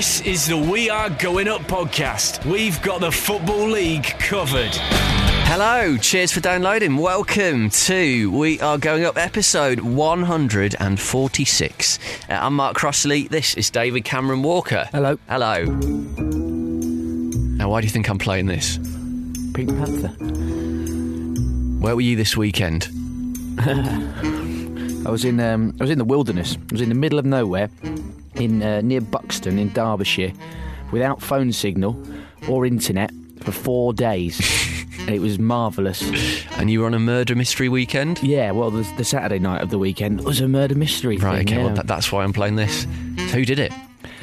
This is the We Are Going Up podcast. We've got the Football League covered. Hello, cheers for downloading. Welcome to We Are Going Up episode 146. Uh, I'm Mark Crossley. This is David Cameron Walker. Hello. Hello. Now, why do you think I'm playing this? Pink Panther. Where were you this weekend? I was in um, I was in the wilderness. I was in the middle of nowhere, in uh, near Buxton in Derbyshire, without phone signal or internet for four days. it was marvellous. And you were on a murder mystery weekend? Yeah, well, the, the Saturday night of the weekend was a murder mystery. Right, thing, okay, yeah. well, that, that's why I'm playing this. So who did it?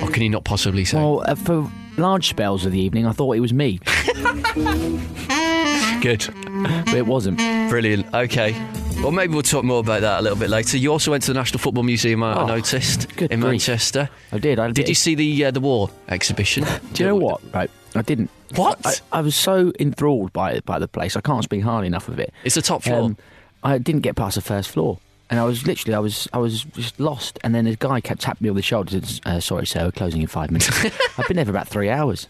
Or can you not possibly say? Well, uh, for large spells of the evening, I thought it was me, Good. but it wasn't. Brilliant. Okay. Well, maybe we'll talk more about that a little bit later. You also went to the National Football Museum, I, Oh, noticed, good in grief. Manchester. I did. I Did you see the uh, the war exhibition? Do you know what? Right, I didn't. What? I, I was so enthralled by by the place. I can't speak highly enough of it. It's the top floor. Um, I didn't get past the first floor, and I was literally, I was, I was just lost. And then a guy kept tapping me on the shoulder. and said, Uh, Sorry, sir, we're closing in five minutes. I've been there for about three hours.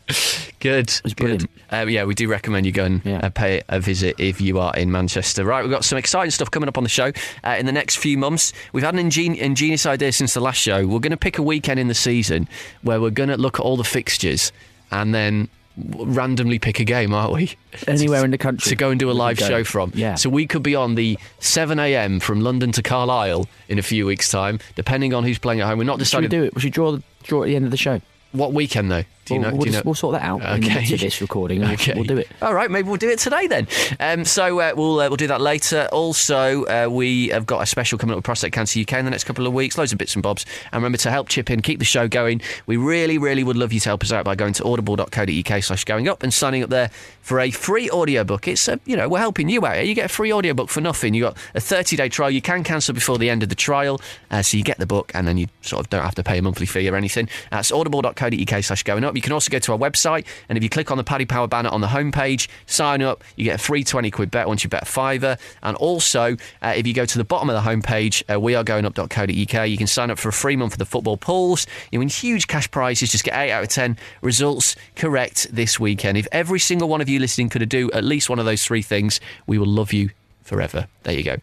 Good. It was brilliant. Um, yeah, we do recommend you go and Yeah. uh, pay a visit if you are in Manchester. Right, we've got some exciting stuff coming up on the show uh, in the next few months. We've had an ingen- ingenious idea since the last show. We're going to pick a weekend in the season where we're going to look at all the fixtures and then randomly pick a game, aren't we? Anywhere in the country to go and do a live show from. Yeah. So we could be on the 7 a.m. from London to Carlisle in a few weeks' time, depending on who's playing at home. We're not Should we deciding do it? We should draw the draw at the end of the show. what weekend though. Do you we'll, know? we'll, do you just- know? we'll sort that out Okay. of this recording. Okay. We'll do it. All right, maybe we'll do it today then. Um, so uh, we'll uh, we'll do that later. Also, uh, we have got a special coming up with Prostate Cancer UK in the next couple of weeks. Loads of bits and bobs. And remember to help chip in, keep the show going. We really, really would love you to help us out by going to audible.co.uk/slash going up and signing up there for a free audiobook. It's a, you know we're helping you out. here. You get a free audiobook for nothing. You've got a 30 day trial. You can cancel before the end of the trial, uh, so you get the book and then you sort of don't have to pay a monthly fee or anything. That's audible.co.uk/slash going up. You can also go to our website and if you click on the Paddy Power banner on the homepage, sign up. You get a free 20 quid bet once you bet a fiver. And also, uh, if you go to the bottom of the homepage, uh, wearegoingup.co.uk, you can sign up for a free month for the football pools. You win huge cash prizes. Just get 8 out of 10 results correct this weekend. If every single one of you listening could do at least one of those three things, we will love you forever. There you go.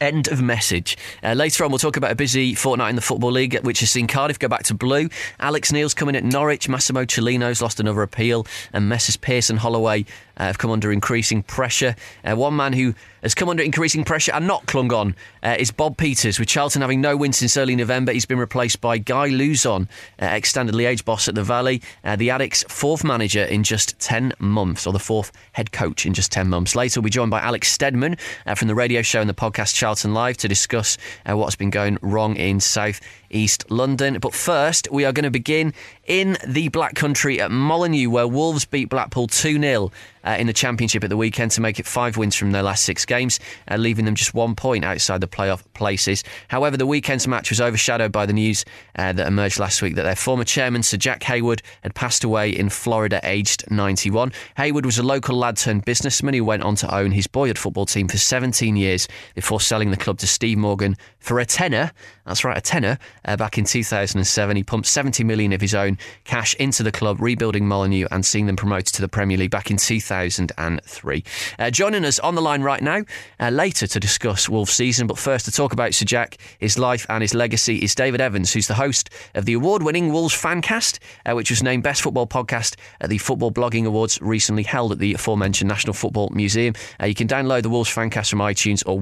End of message. Uh, later on, we'll talk about a busy fortnight in the Football League, which has seen Cardiff go back to blue. Alex Neil's coming at Norwich. Massimo Cellino's lost another appeal. And Messrs Pearson Holloway uh, have come under increasing pressure. Uh, one man who has come under increasing pressure and not clung on uh, is Bob Peeters. With Charlton having no win since early November, he's been replaced by Guy Luzon, uh, ex-Standard Liège boss at the Valley. Uh, the Addicks' fourth manager in just 10 months, or the fourth head coach in just 10 months. Later, we'll be joined by Alex Stedman uh, from the radio show and the podcast Charlton Live to discuss uh, what's been going wrong in South East London. But first, we are going to begin in the Black Country at Molineux, where Wolves beat Blackpool 2 0 uh, in the Championship at the weekend to make it five wins from their last six games, uh, leaving them just one point outside the playoff places. However, the weekend's match was overshadowed by the news uh, that emerged last week that their former chairman, Sir Jack Hayward, had passed away in Florida aged 91. Hayward was a local lad turned businessman who went on to own his boyhood football team for 17 years before selling the club to Steve Morgan for a tenner. That's right, a tenner. Uh, back in 2007, he pumped 70 million of his own cash into the club, rebuilding Molineux and seeing them promoted to the Premier League back in 2003. Uh, joining us on the line right now, uh, later to discuss Wolves' season, but first to talk about Sir Jack, his life and his legacy, is David Evans, who's the host of the award-winning Wolves Fancast, uh, which was named Best Football Podcast at the Football Blogging Awards recently held at the aforementioned National Football Museum. Uh, you can download the Wolves Fancast from iTunes or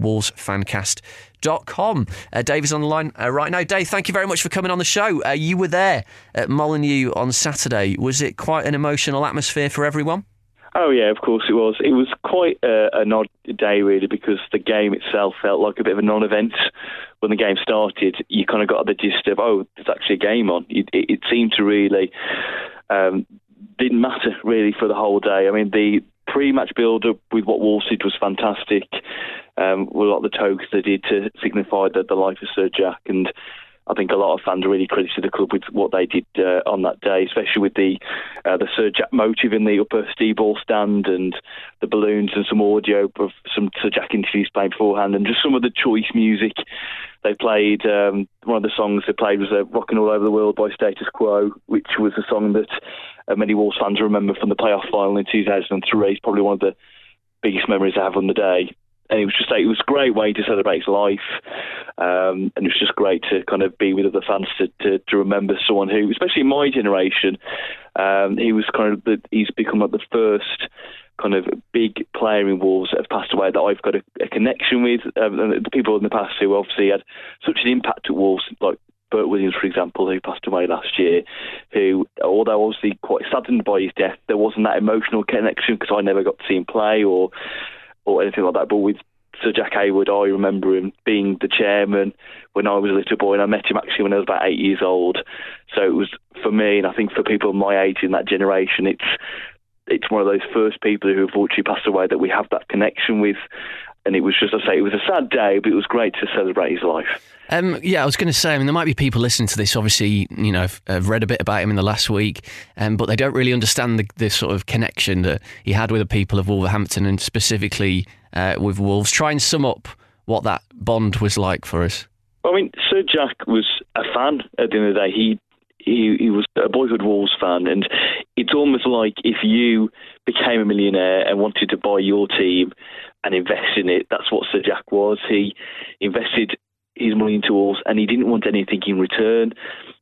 wolvesfancast.com. Uh, Dave is on the line uh, right now. Dave, thank you very much for coming on the show. Uh, you were there at Molineux on Saturday. Was it quite an emotional atmosphere for everyone? Oh yeah, of course it was. It was quite a, an odd day really because the game itself felt like a bit of a non-event. When the game started, you kind of got the gist of oh, there's actually a game on. It, it, it seemed to really um, didn't matter really for the whole day. I mean, the pre-match build-up with what Wolves did was fantastic. Um, a lot of the tokens they did to signify the, the life of Sir Jack and I think a lot of fans really credited the club with what they did uh, on that day, especially with the uh, the Sir Jack motive in the upper Steve Bull stand and the balloons and some audio of some Sir Jack interviews played beforehand and just some of the choice music they played. Um, one of the songs they played was uh, "Rocking All Over the World" by Status Quo, which was a song that uh, many Wolves fans remember from the playoff final in 2003. It's probably one of the biggest memories I have on the day and it was just like, it was a great way to celebrate his life, um, and it was just great to kind of be with other fans to, to, to remember someone who, especially in my generation, um, he was kind of the, he's become like the first kind of big player in Wolves that have passed away that I've got a, a connection with. Um, the people in the past who obviously had such an impact at Wolves, like Bert Williams, for example, who passed away last year, who, although obviously quite saddened by his death, there wasn't that emotional connection because I never got to see him play or or anything like that. But with Sir Jack Hayward, I remember him being the chairman when I was a little boy, and I met him actually when I was about eight years old. So it was for me, and I think for people my age in that generation, it's it's one of those first people who have unfortunately passed away that we have that connection with. And it was just, I say, it was a sad day, but it was great to celebrate his life. Um, yeah, I was going to say. I mean, there might be people listening to this. Obviously, you know, have, have read a bit about him in the last week, um, but they don't really understand the, the, sort of connection that he had with the people of Wolverhampton and specifically uh, with Wolves. Try and sum up what that bond was like for us. I mean, Sir Jack was a fan at the end of the day. He he, he was a boyhood Wolves fan, and it's almost like if you became a millionaire and wanted to buy your team and invest in it, that's what Sir Jack was. He invested his money into Wolves, and he didn't want anything in return.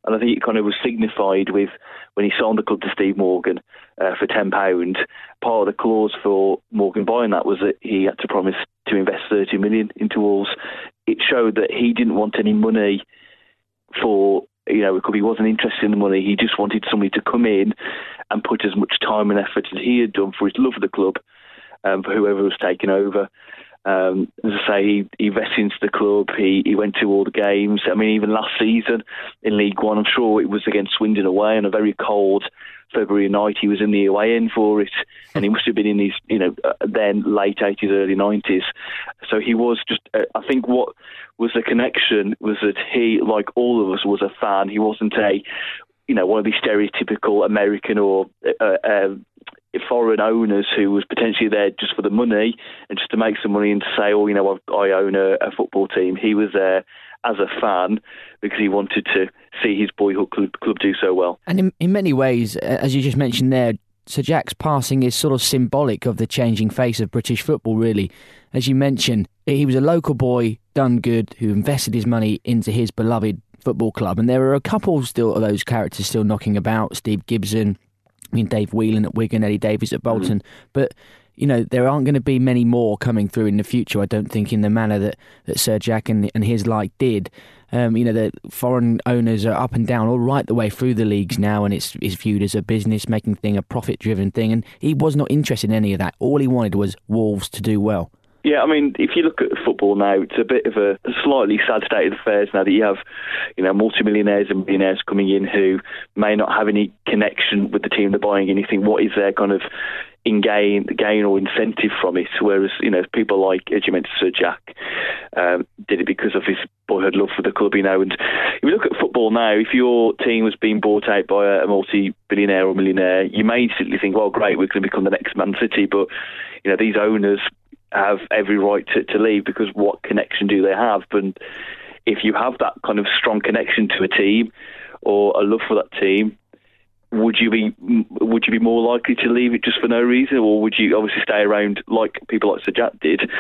And I think it kind of was signified with when he signed the club to Steve Morgan uh, for ten pound. Part of the clause for Morgan buying that was that he had to promise to invest thirty million into Wolves. It showed that he didn't want any money for you know because he wasn't interested in the money. He just wanted somebody to come in and put as much time and effort as he had done for his love of the club, um, for whoever was taking over. Um, as I say, he, he invested into the club. He, he went to all the games. I mean, even last season in League One, I'm sure it was against Swindon away on a very cold February night. He was in the away end for it, and he must have been in his, you know, uh, then late 80s, early 90s. So he was just. Uh, I think what was the connection was that he, like all of us, was a fan. He wasn't a, you know, one of these stereotypical American or uh, uh, foreign owners who was potentially there just for the money and just to make some money and to say, oh, you know, I own a, a football team. He was there as a fan because he wanted to see his boyhood club, club do so well. And in, in many ways, as you just mentioned there, Sir Jack's passing is sort of symbolic of the changing face of British football, really. As you mentioned, he was a local boy, done good, who invested his money into his beloved football club. And there are a couple still of those characters still knocking about Steve Gibson, I mean, Dave Whelan at Wigan, Eddie Davies at Bolton. Mm-hmm. But you know, there aren't going to be many more coming through in the future. I don't think in the manner that, that Sir Jack and, and his like did. Um, you know, the foreign owners are up and down all right the way through the leagues now, and it's, it's viewed as a business making thing, a profit driven thing. And he was not interested in any of that. All he wanted was Wolves to do well. Yeah, I mean, if you look at football now, it's a bit of a slightly sad state of affairs now that you have, you know, multimillionaires and millionaires coming in who may not have any connection with the team they're buying anything. What is their kind of in gain, gain or incentive from it? Whereas, you know, people like, as you mentioned, Sir Jack, um, did it because of his boyhood love for the club, you know. And if you look at football now, if your team was being bought out by a multi-billionaire or millionaire, you may instantly think, well, great, we're going to become the next Man City. But, you know, these owners have every right to, to leave because what connection do they have? And if you have that kind of strong connection to a team or a love for that team, would you be would you be more likely to leave it just for no reason, or would you obviously stay around like people like Sir Jack did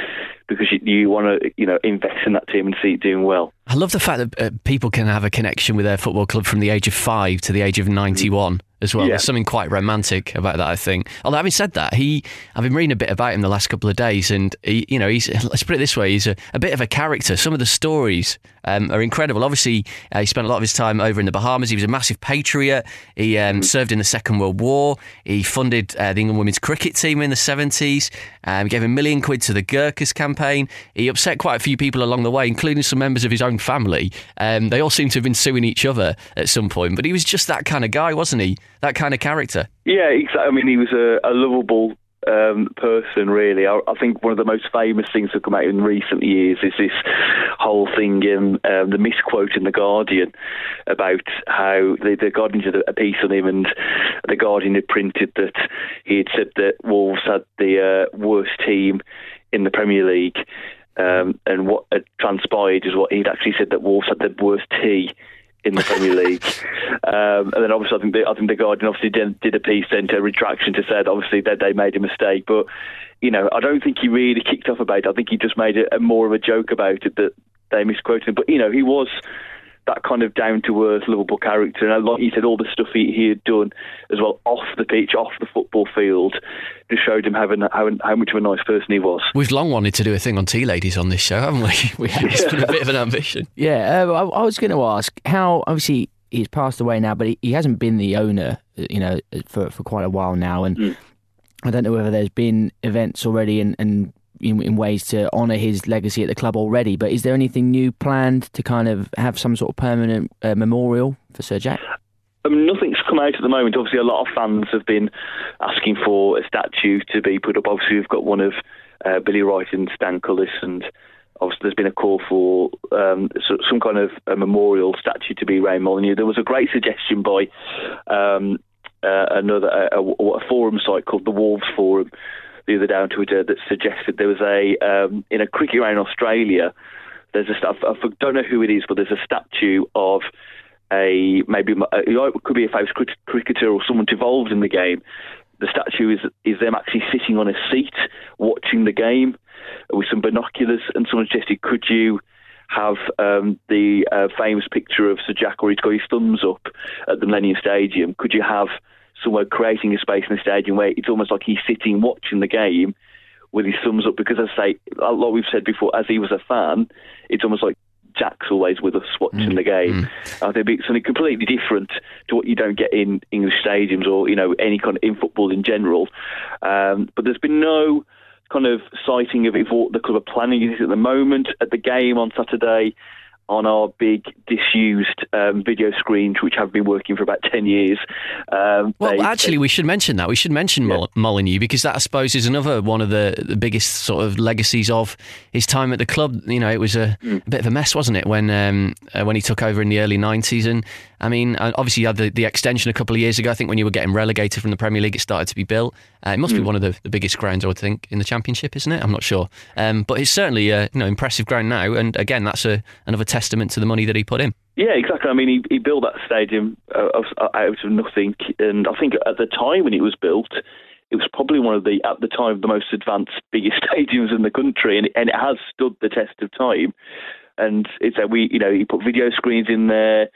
because you, you want to you know invest in that team and see it doing well? I love the fact that uh, people can have a connection with their football club from the age of five to the age of ninety-one. As well. Yeah. There's something quite romantic about that, I think. Although having said that, he I've been reading a bit about him the last couple of days, and he, you know, he's let's put it this way, he's a, a bit of a character. Some of the stories um, are incredible. Obviously, uh, he spent a lot of his time over in the Bahamas. He was a massive patriot. He um, served in the Second World War. He funded uh, the England women's cricket team in the 70s. Um, he gave a million quid to the Gurkhas campaign. He upset quite a few people along the way, including some members of his own family. Um, they all seem to have been suing each other at some point, but he was just that kind of guy, wasn't he? That kind of character. Yeah, exactly. I mean, he was a, a lovable um, person, really. I, I think one of the most famous things that come out in recent years is this whole thing in um, the misquote in The Guardian about how the, the Guardian did a piece on him, and The Guardian had printed that he had said that Wolves had the uh, worst team in the Premier League. Um, and what had transpired is what he'd actually said that Wolves had the worst tea in the Premier League. Um, and then obviously, I think the, I think the Guardian obviously did, did a piece then to a retraction to say that obviously that they made a mistake. But you know, I don't think he really kicked off about it. I think he just made a, a more of a joke about it that they misquoted him. But you know, he was that kind of down to earth, lovable character. And like you said, all the stuff he, he had done as well off the pitch, off the football field, just showed him having, how, how much of a nice person he was. We've long wanted to do a thing on tea ladies on this show, haven't we? we. It's been a bit of an ambition. Yeah, uh, I, I was going to ask how obviously he's passed away now, but he, he hasn't been the owner, you know, for for quite a while now, and Mm. I don't know whether there's been events already and and in, in ways to honour his legacy at the club already. But is there anything new planned to kind of have some sort of permanent uh, memorial for Sir Jack? Mean, nothing's come out at the moment. Obviously, a lot of fans have been asking for a statue to be put up. Obviously, we've got one of uh, Billy Wright and Stan Cullis, and obviously there's been a call for um, so, some kind of a memorial statue to be Ray Molineux. There was a great suggestion by um, uh, another a, a, a forum site called the Wolves Forum the other day on Twitter that suggested there was a um, in a cricket ground in Australia. There's a I don't know who it is, but there's a statue of a maybe it could be a famous cricketer or someone involved in the game. The statue is is them actually sitting on a seat watching the game with some binoculars, and someone suggested, could you have um, the uh, famous picture of Sir Jack where he's got his thumbs up at the Millennium Stadium? Could you have somewhere creating a space in the stadium where it's almost like he's sitting watching the game with his thumbs up? Because as I say, like we've said before, as he was a fan, it's almost like Jack's always with us watching the game. I think it's something completely different to what you don't get in English stadiums or you know any kind of in football in general. Um, but there's been no kind of sighting of if what the club are planning is at the moment at the game on Saturday on our big disused um, video screens, which have been working for about 10 years. Um, Well, they- actually, we should mention that. We should mention Mol- Molineux because that, I suppose, is another one of the, the biggest sort of legacies of his time at the club. You know, it was a, Hmm. a bit of a mess, wasn't it, when um, uh, when he took over in the early '90s? And I mean, uh, obviously, you had the, the extension a couple of years ago. I think when you were getting relegated from the Premier League, it started to be built. Uh, it must Hmm. be one of the, the biggest grounds, I would think, in the Championship, isn't it? I'm not sure, um, but it's certainly a you know impressive ground now. And again, that's a, another testament to the money that he put in. Yeah, exactly. I mean, he, he built that stadium uh, uh, out of nothing, and I think at the time when it was built, it was probably one of the at the time the most advanced, biggest stadiums in the country, and, and it has stood the test of time. And it's a we, you know, he put video screens in there,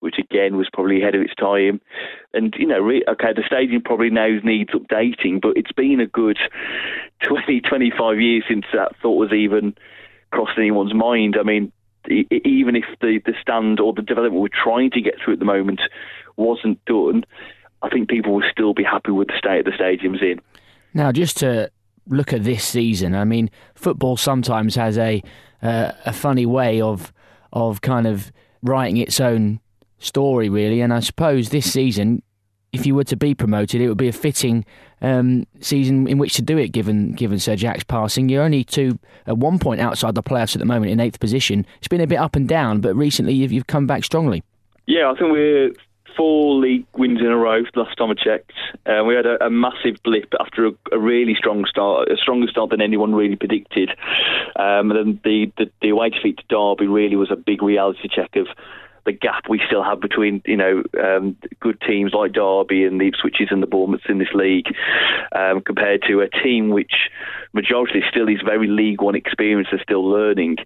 which again was probably ahead of its time. And you know, re- okay, the stadium probably now needs updating, but it's been a good 20, 25 years since that thought was even crossed anyone's mind. I mean, even if the, the stand or the development we're trying to get through at the moment wasn't done, I think people will still be happy with the state the stadium's in. Now, just to look at this season, I mean, football sometimes has a uh, a funny way of of kind of writing its own story, really. And I suppose this season, if you were to be promoted, it would be a fitting um, season in which to do it. Given given Sir Jack's passing, you're only two at one point outside the playoffs at the moment in eighth position. It's been a bit up and down, but recently you've, you've come back strongly. Yeah, I think we're four league wins in a row. Last time I checked, uh, we had a, a massive blip after a, a really strong start, a stronger start than anyone really predicted. Um, and then the, the the away defeat to Derby really was a big reality check of the gap we still have between you know um, good teams like Derby and the Ipswiches and the Bournemouths in this league, um, compared to a team which majority still is very League One experience. They're still learning,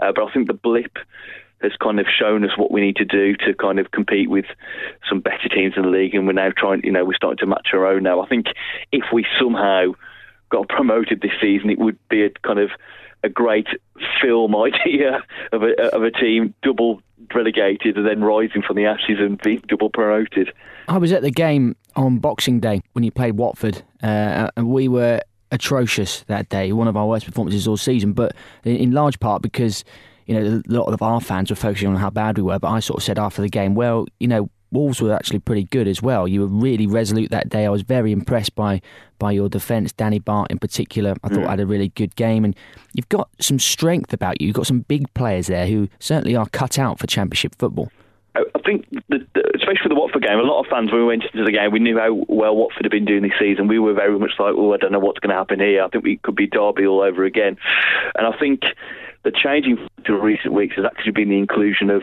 uh, but I think the blip has kind of shown us what we need to do to kind of compete with some better teams in the league, and we're now trying, you know, we're starting to match our own now. I think if we somehow got promoted this season, it would be a kind of a great film idea of a, of a team double relegated and then rising from the ashes and being double promoted. I was at the game on Boxing Day when you played Watford, uh, and we were atrocious that day. One of our worst performances all season, but in large part because you know a lot of our fans were focusing on how bad we were. But I sort of said after the game, well, you know, Wolves were actually pretty good as well. You were really resolute that day. I was very impressed by by your defence. Danny Batth in particular, I thought mm. had a really good game, and you've got some strength about you. You've got some big players there who certainly are cut out for Championship football. I think, the, the, especially for the Watford game, a lot of fans, when we went into the game, we knew how well Watford had been doing this season. We were very much like, oh, I don't know what's going to happen here. I think we could be Derby all over again. And I think the changing of recent weeks has actually been the inclusion of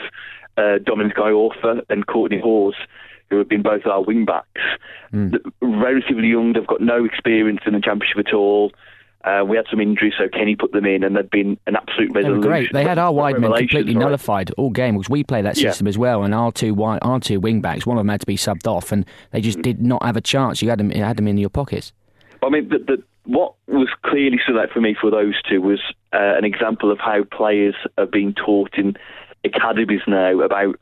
uh, Dominic Iorfa and Kortney Hause, who have been both our wing backs. Mm. Relatively young, they've got no experience in the Championship at all. Uh, we had some injuries, so Kenny put them in, and they've been an absolute resolution. They were great. They had our wide men completely right? nullified all game because we play that system yeah. as well. And our two wide, our two wing backs, one of them had to be subbed off, and they just did not have a chance. You had them, you had them in your pockets. I mean, the, the, what was clearly stood out for me for those two was uh, an example of how players are being taught in academies now about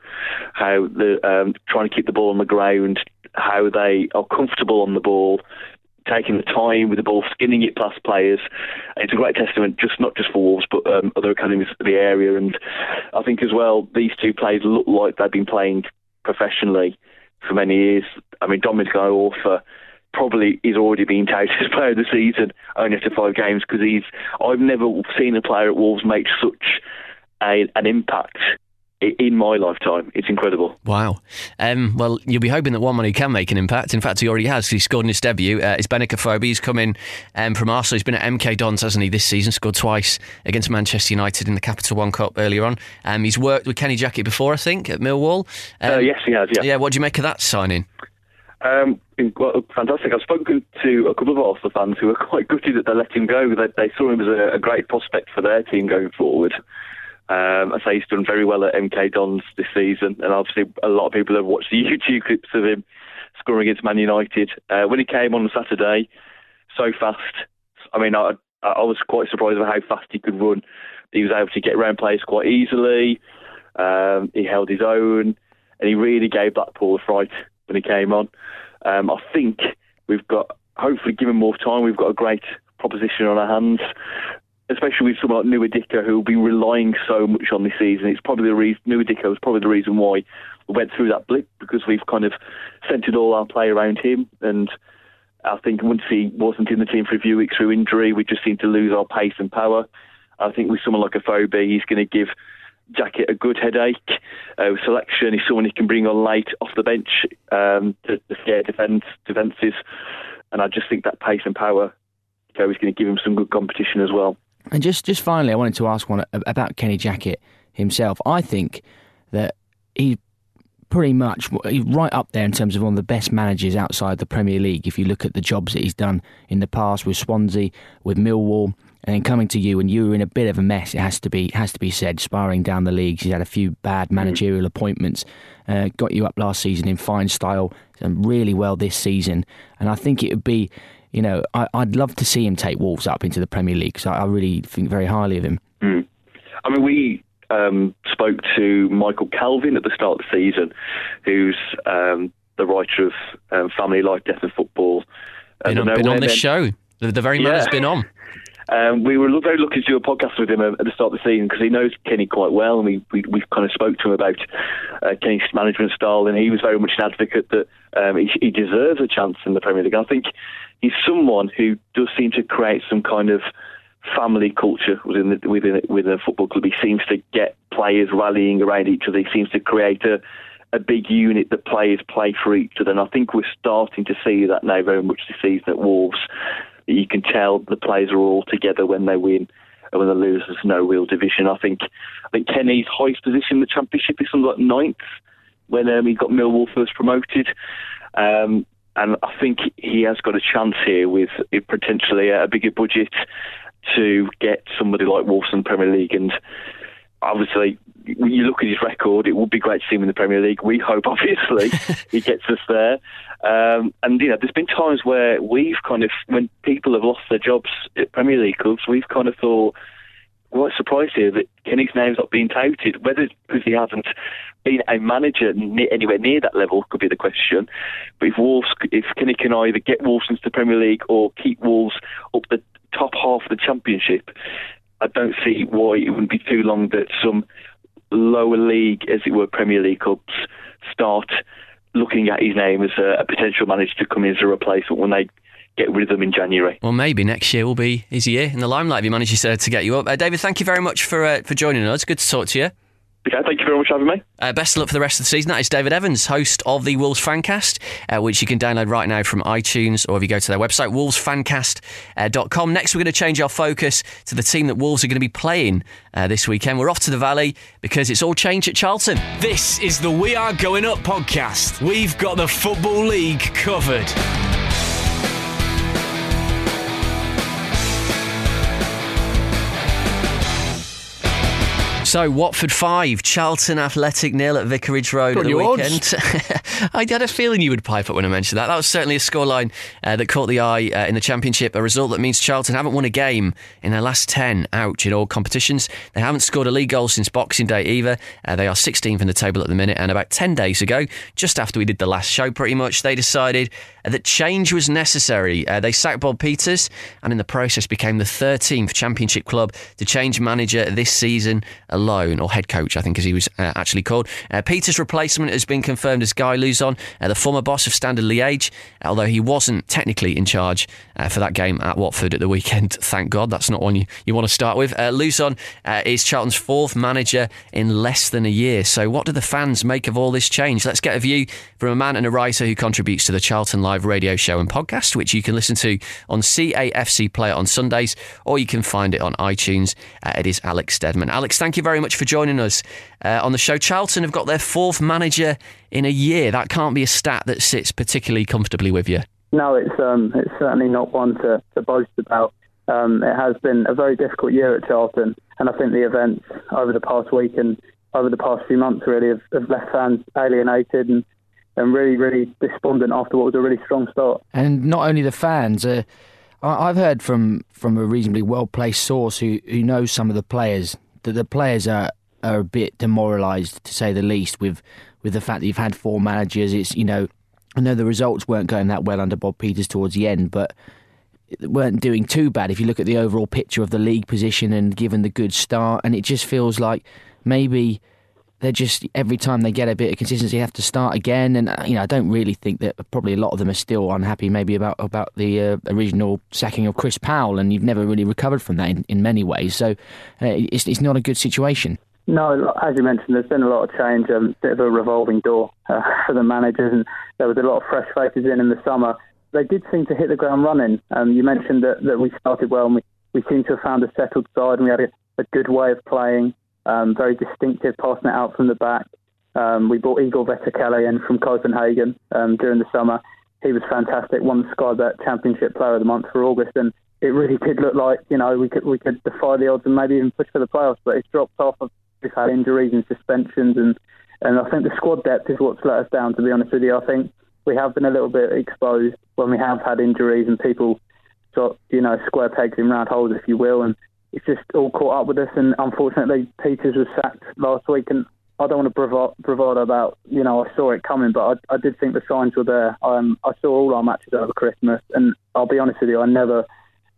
how the um, trying to keep the ball on the ground, how they are comfortable on the ball, taking the time with the ball, skinning it past players. It's a great testament, just not just for Wolves, but um, other academies of the area. And I think as well, these two players look like they've been playing professionally for many years. I mean, Dominic Iorfa probably is already being touted as player of the season only after five games because he's. I've never seen a player at Wolves make such a, an impact in my lifetime. It's incredible. Wow. Um, well, you'll be hoping that one man who can make an impact. In fact, he already has. He scored in his debut. Uh, it's Benik Afobe. He's come in um, from Arsenal. He's been at MK Dons, hasn't he, this season? Scored twice against Manchester United in the Capital One Cup earlier on. Um, he's worked with Kenny Jackett before, I think, at Millwall. Uh, um, uh, yes, he has, yeah. Yeah, what do you make of that signing? Um, well, fantastic. I've spoken to a couple of Arsenal fans who are quite gutted that they let him go. They, they saw him as a, a great prospect for their team going forward. Um, I say he's done very well at MK Dons this season, and obviously a lot of people have watched the YouTube clips of him scoring against Man United. Uh, when he came on Saturday, so fast. I mean, I, I was quite surprised at how fast he could run. He was able to get around players quite easily. Um, he held his own, and he really gave Blackpool a fright when he came on. Um, I think we've got, hopefully, given more time, we've got a great proposition on our hands especially with someone like Nouha Dicko who will be relying so much on this season. It's probably the reason was probably the reason why we went through that blip because we've kind of centred all our play around him. And I think once he wasn't in the team for a few weeks through injury, we just seemed to lose our pace and power. I think with someone like Afobe, he's going to give Jackett a good headache. Uh, selection is someone he can bring on late off the bench um, to, to scare defence defences, and I just think that pace and power is going to give him some good competition as well. And just, just finally, I wanted to ask one about Kenny Jackett himself. I think that he's pretty much right up there in terms of one of the best managers outside the Premier League. If you look at the jobs that he's done in the past with Swansea, with Millwall, and then coming to you, and you were in a bit of a mess. It has to be has to be said. Sparring down the leagues, he's had a few bad mm-hmm. managerial appointments. Uh, got you up last season in fine style, and really well this season. And I think it would be you know, I, would love to see him take Wolves up into the Premier League because I, I, really think very highly of him. Mm. I mean, we um, spoke to Michael Calvin at the start of the season, who's um, the writer of um, Family Life, Death and Football. Been on, been on this show. The, the very man yeah. has been on. Um, we were very lucky to do a podcast with him at the start of the season because he knows Kenny quite well, and we we, we kind of spoke to him about uh, Kenny's management style, and he was very much an advocate that um, he, he, deserves a chance in the Premier League. I think he's someone who does seem to create some kind of family culture within the, within within a football club. He seems to get players rallying around each other. He seems to create a a big unit that players play for each other. And I think we're starting to see that now very much this season at Wolves. You can tell the players are all together when they win and when they lose. There's no real division. I think I think Kenny's highest position in the championship is something like ninth when um, he got Millwall first promoted. Um, and I think he has got a chance here with potentially a bigger budget to get somebody like Wolves in Premier League. And obviously, you look at his record, it would be great to see him in the Premier League. We hope, obviously, he gets us there. Um, and you know, there's been times where we've kind of, when people have lost their jobs at Premier League clubs, we've kind of thought, quite surprised here that Kenny's name's not being touted. Whether because he hasn't been a manager anywhere near that level could be the question. But if Wolves, if Kenny can either get Wolves into the Premier League or keep Wolves up the top half of the Championship, I don't see why it wouldn't be too long that some lower league, as it were, Premier League clubs start looking at his name as a, a potential manager to come in as a replacement when they get rid of them in January. Well, maybe next year will be his year in the limelight if he manages uh, to get you up. Uh, David, thank you very much for uh, for joining us. Good to talk to you. Okay, thank you very much for having me. Uh, best of luck for the rest of the season. That is David Evans, host of the Wolves Fancast, uh, which you can download right now from iTunes or if you go to their website, wolvesfancast.com. Next, we're going to change our focus to the team that Wolves are going to be playing uh, this weekend. We're off to the Valley because it's all changed at Charlton. This is the We Are Going Up podcast. We've got the Football League covered. So, Watford 5, Charlton Athletic nil at Vicarage Road at the weekend. I had a feeling you would pipe up when I mentioned that. That was certainly a scoreline uh, that caught the eye uh, in the Championship, a result that means Charlton haven't won a game in their last 10, ouch, in all competitions. They haven't scored a league goal since Boxing Day either. Uh, they are 16th in the table at the minute, and about 10 days ago, just after we did the last show pretty much, they decided that change was necessary. Uh, they sacked Bob Peeters, and in the process became the 13th Championship club to change manager this season alone, or head coach, I think, as he was uh, actually called. Uh, Peeters' replacement has been confirmed as Guy Luzon, uh, the former boss of Standard Liège, although he wasn't technically in charge uh, for that game at Watford at the weekend. Thank God, that's not one you, you want to start with. Uh, Luzon is Charlton's fourth manager in less than a year. So, what do the fans make of all this change? Let's get a view from a man and a writer who contributes to the Charlton Live radio show and podcast, which you can listen to on CAFC Player on Sundays, or you can find it on iTunes. it is Alex Stedman. Alex, thank you very much for joining us uh, on the show. Charlton have got their fourth manager in a year. That can't be a stat that sits particularly comfortably with you. No, it's um, it's certainly not one to, to boast about. Um, it has been a very difficult year at Charlton, and I think the events over the past week and over the past few months really have, have left fans alienated and, and really, really despondent after what was a really strong start. And not only the fans. Uh, I've heard from, from a reasonably well placed source who, who knows some of the players that the players are are a bit demoralised to say the least with with the fact that you've had four managers. It's you know I know the results weren't going that well under Bob Peeters towards the end, but weren't doing too bad if you look at the overall picture of the league position and given the good start. And it just feels like maybe they're just every time they get a bit of consistency, they have to start again. And uh, you know, I don't really think that probably a lot of them are still unhappy, maybe about about the uh, original sacking of Chris Powell, and you've never really recovered from that in, in many ways. So uh, it's it's not a good situation. No, as you mentioned, there's been a lot of change, a um, bit of a revolving door uh, for the managers, and there was a lot of fresh faces in in the summer. They did seem to hit the ground running. Um, you mentioned that, that we started well, and we, we seem to have found a settled side, and we had a, a good way of playing um, very distinctive, passing it out from the back. Um, we bought Igor Vetokele in from Copenhagen um, during the summer. He was fantastic, won the Sky Championship Player of the Month for August, and it really did look like you know we could we could defy the odds and maybe even push for the playoffs. But it's dropped off. We've had injuries and suspensions, and and I think the squad depth is what's let us down. To be honest with you, I think we have been a little bit exposed when we have had injuries and people got you know square pegs in round holes, if you will, and it's just all caught up with us. And unfortunately, Peeters was sacked last week, and I don't want to bravado about, you know, I saw it coming, but I, I did think the signs were there. Um, I saw all our matches over Christmas, and I'll be honest with you, I never,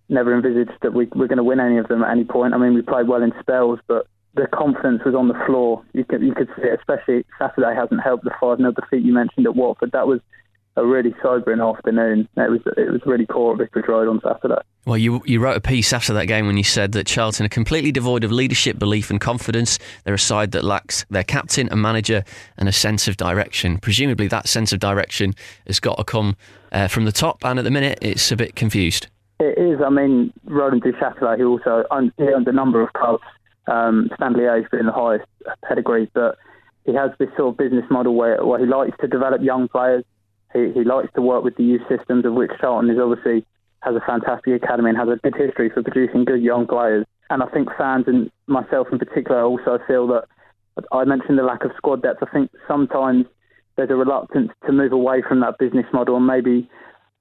never envisaged that we were going to win any of them at any point. I mean, we played well in spells, but the confidence was on the floor. You could, you could see it, especially Saturday hasn't helped the 5 0 defeat you mentioned at Watford. That was a really sobering afternoon. It was it was really poor at Vicarage Road on Saturday. Well, you you wrote a piece after that game when you said that Charlton are completely devoid of leadership, belief, and confidence. They're a side that lacks their captain, a manager, and a sense of direction. Presumably, that sense of direction has got to come uh, from the top, and at the minute, it's a bit confused. It is. I mean, Roland Duchâtelet, he also owned, he owned a number of clubs. Um, Standard Liège being the highest pedigree, but he has this sort of business model where, where he likes to develop young players he, he likes to work with the youth systems, of which Charlton is obviously has a fantastic academy and has a good history for producing good young players. And I think fans and myself in particular also feel that I mentioned the lack of squad depth. I think sometimes there's a reluctance to move away from that business model and maybe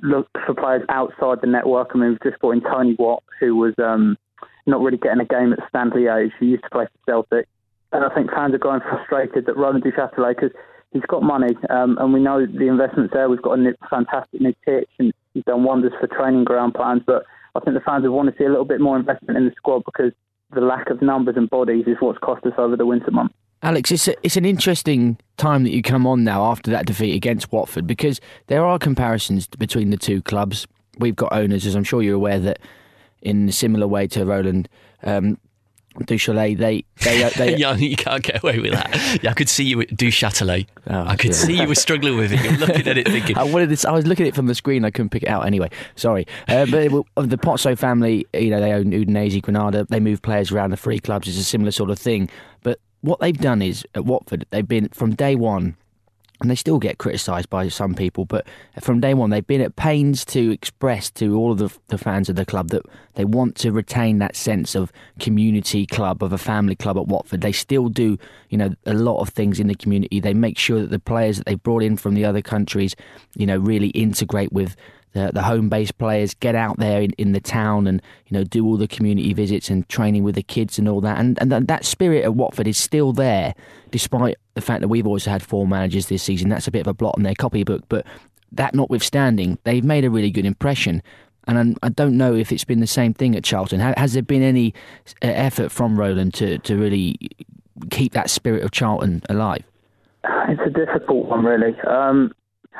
look for players outside the network. I mean, we've just brought in Tony Watt, who was um, not really getting a game at Standard Liège. He used to play for Celtic. And I think fans are going frustrated that Roland Duchâtelet, because he's got money um, and we know the investment's there. We've got a new, fantastic new pitch and he's done wonders for training ground plans. But I think the fans would want to see a little bit more investment in the squad because the lack of numbers and bodies is what's cost us over the winter months. Alex, it's a, it's an interesting time that you come on now after that defeat against Watford because there are comparisons between the two clubs. We've got owners, as I'm sure you're aware, that in a similar way to Roland um, Duchâtelet, they they, uh, they yeah, you can't get away with that. Yeah, I could see you with Duchâtelet. Oh, I could yeah. see you were struggling with it. You're looking at it thinking. I wanted this. I was looking at it from the screen. I couldn't pick it out anyway. Sorry, uh, but it, the Pozzo family, you know, they own Udinese, Granada. They move players around the three clubs. It's a similar sort of thing. But what they've done is at Watford, they've been from day one and they still get criticised by some people, but from day one, they've been at pains to express to all of the, the, fans of the club that they want to retain that sense of community club, of a family club at Watford. They still do, you know, a lot of things in the community. They make sure that the players that they've brought in from the other countries, you know, really integrate with the, the home based players get out there in, in the town and you know do all the community visits and training with the kids and all that and and that, that spirit at Watford is still there despite the fact that we've also had four managers this season that's a bit of a blot on their copybook but that notwithstanding they've made a really good impression and I don't know if it's been the same thing at Charlton. Has there been any effort from Roland to, to really keep that spirit of Charlton alive? It's a difficult one, really. Um,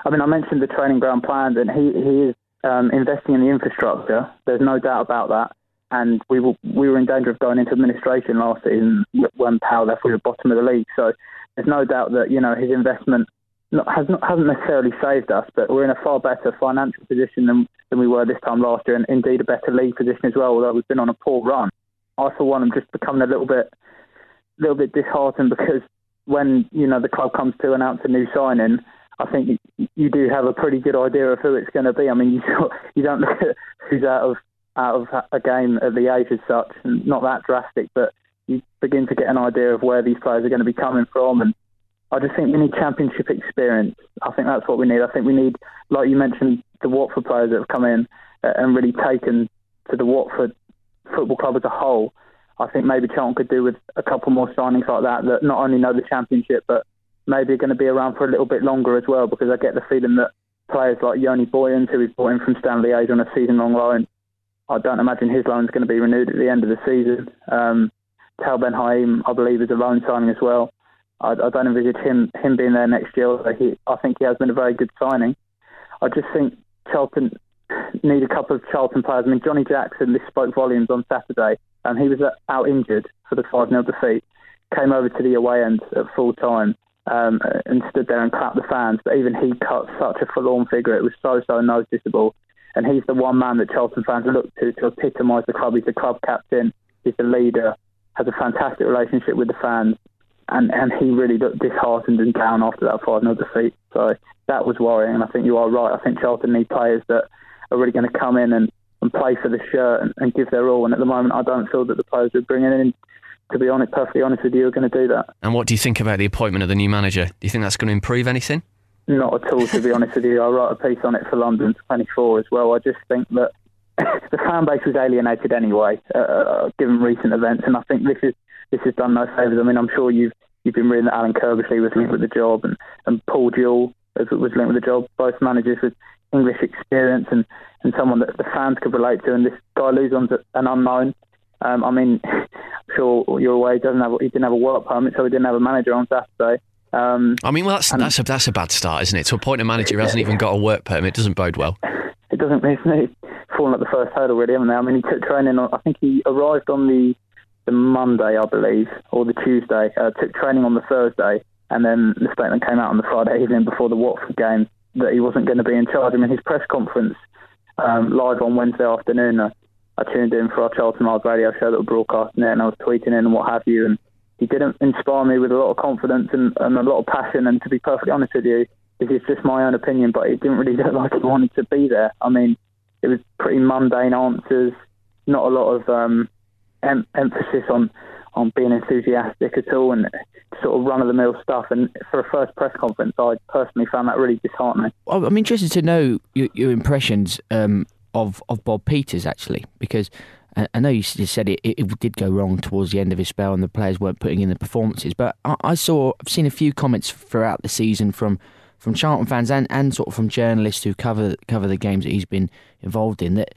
I mean, I mentioned the training ground plans, and he, he is um, investing in the infrastructure. There's no doubt about that. And we were, we were in danger of going into administration last season when Pau left. We were bottom of the league. So there's no doubt that, you know, his investment not, has not, hasn't necessarily saved us, but we're in a far better financial position than, than we were this time last year, and indeed a better league position as well, although we've been on a poor run. I, for one, am just becoming a little bit, little bit disheartened because when, you know, the club comes to announce a new signing, I think you do have a pretty good idea of who it's going to be. I mean, you you don't look at who's out of out of a game at the age as such, and not that drastic, but you begin to get an idea of where these players are going to be coming from. And I just think we need championship experience. I think that's what we need. I think we need, like you mentioned, the Watford players that have come in and really taken to the Watford football club as a whole. I think maybe Charlton could do with a couple more signings like that that not only know the championship but maybe are going to be around for a little bit longer as well because I get the feeling that players like Yoni Buyens, who is brought in from Standard Liège on a season-long loan, I don't imagine his loan is going to be renewed at the end of the season. Um, Tal Ben Haim, I believe, is a loan signing as well. I, I don't envisage him him being there next year. He, I think he has been a very good signing. I just think Charlton need a couple of Charlton players. I mean, Johnny Jackson, this spoke volumes on Saturday, and he was out injured for the 5 0 defeat. Came over to the away end at full time um, and stood there and clapped the fans. But even he cut such a forlorn figure. It was so, so noticeable. And he's the one man that Charlton fans look to to epitomise the club. He's the club captain, he's the leader, has a fantastic relationship with the fans. And, and he really looked disheartened and down after that 5 0 defeat. So that was worrying. And I think you are right. I think Charlton need players that are really going to come in and, and play for the shirt and, and give their all. And at the moment, I don't feel that the players we're bringing in to be honest, perfectly honest with you, are going to do that. And what do you think about the appointment of the new manager? Do you think that's going to improve anything? Not at all, to be honest with you. I wrote a piece on it for London 24 as well. I just think that the fan base was alienated anyway, uh, uh, given recent events, and I think this is this has done no favours. I mean, I'm sure you've you've been reading that Alan Curbishley was linked with the job, and, and Paul Jewell was linked with the job. Both managers with English experience and, and someone that the fans could relate to. And this guy Luzon's an unknown. Um, I mean, I'm you're aware he doesn't have he didn't have a work permit, so he didn't have a manager on Saturday. Um, I mean, well, that's and, that's a that's a bad start, isn't it? To appoint a manager who hasn't even got a work permit doesn't bode well. It doesn't. It's fallen at the first hurdle, really, haven't they? I mean, he took training. On, I think he arrived on the the Monday, I believe, or the Tuesday. Uh, took training on the Thursday, and then the statement came out on the Friday evening before the Watford game that he wasn't going to be in charge. I mean, his press conference um, live on Wednesday afternoon. Uh, I tuned in for our Charlton Live radio show that was broadcasting it, and I was tweeting in and what have you. And he didn't inspire me with a lot of confidence and, and a lot of passion. And to be perfectly honest with you, this is just my own opinion, but it didn't really look like he wanted to be there. I mean, it was pretty mundane answers, not a lot of um, em- emphasis on on being enthusiastic at all and sort of run of the mill stuff. And for a first press conference, I personally found that really disheartening. I'm interested to know your, your impressions um, of of Bob Peeters actually, because I, know you said it, it, did go wrong towards the end of his spell and the players weren't putting in the performances. But I, saw, I've seen a few comments throughout the season from from Charlton fans and, and sort of from journalists who cover cover the games that he's been involved in that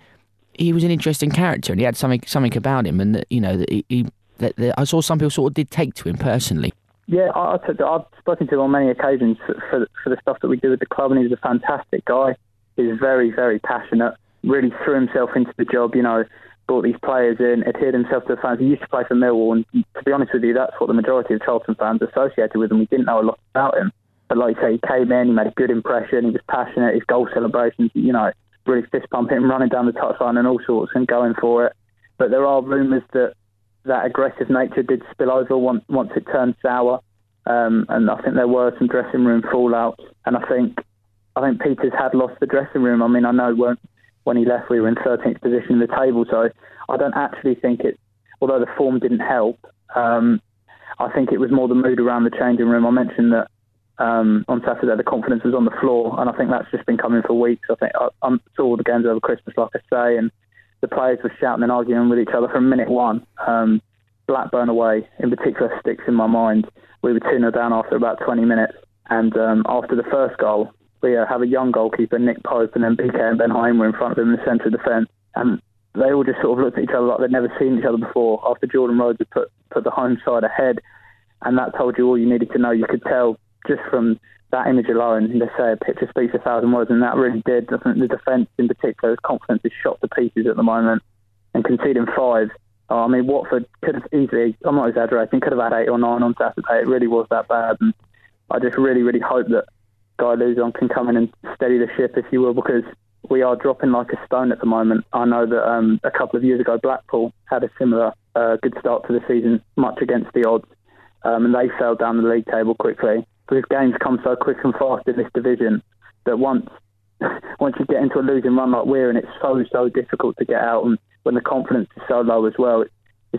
he was an interesting character and he had something something about him and that you know that he, he that, that I saw some people sort of did take to him personally. Yeah, I, have spoken to him on many occasions for, for, for the stuff that we do with the club, and he's a fantastic guy. He's very, very passionate. Really threw himself into the job. You know, brought these players in, adhered himself to the fans. He used to play for Millwall, and to be honest with you, that's what the majority of Charlton fans associated with him. We didn't know a lot about him, but like you say, he came in, he made a good impression. He was passionate. His goal celebrations, you know, really fist pumping, running down the touchline and all sorts, and going for it. But there are rumours that that aggressive nature did spill over once, once it turned sour. Um, and I think there were some dressing room fallouts. And I think I think Peeters had lost the dressing room. I mean, I know when, he left, we were in 13th position in the table. So I don't actually think it, although the form didn't help, um, I think it was more the mood around the changing room. I mentioned that um, on Saturday the confidence was on the floor, and I think that's just been coming for weeks. I think I, I saw all the games over Christmas, like I say, and the players were shouting and arguing with each other from minute one. Um, Blackburn away, in particular, sticks in my mind. We were 2 0 down after about 20 minutes. And um, after the first goal, we uh, have a young goalkeeper, Nick Pope, and then Bikey and Ben Haim were in front of him in the centre of defence. And they all just sort of looked at each other like they'd never seen each other before after Jordan Rhodes had put, put the home side ahead. And that told you all you needed to know. You could tell just from that image alone, they say a picture speaks a thousand words, and that really did. I think the defence in particular, is confidence is shot to pieces at the moment, and conceding five. Oh, I mean, Watford could have easily, I'm not exaggerating, could have had eight or nine on Saturday. It really was that bad, and I just really, really hope that Guy Luzon can come in and steady the ship, if you will, because we are dropping like a stone at the moment. I know that um, a couple of years ago, Blackpool had a similar uh, good start to the season, much against the odds, um, and they fell down the league table quickly because games come so quick and fast in this division that once once you get into a losing run like we're in, it's so so difficult to get out, and when the confidence is so low as well, it's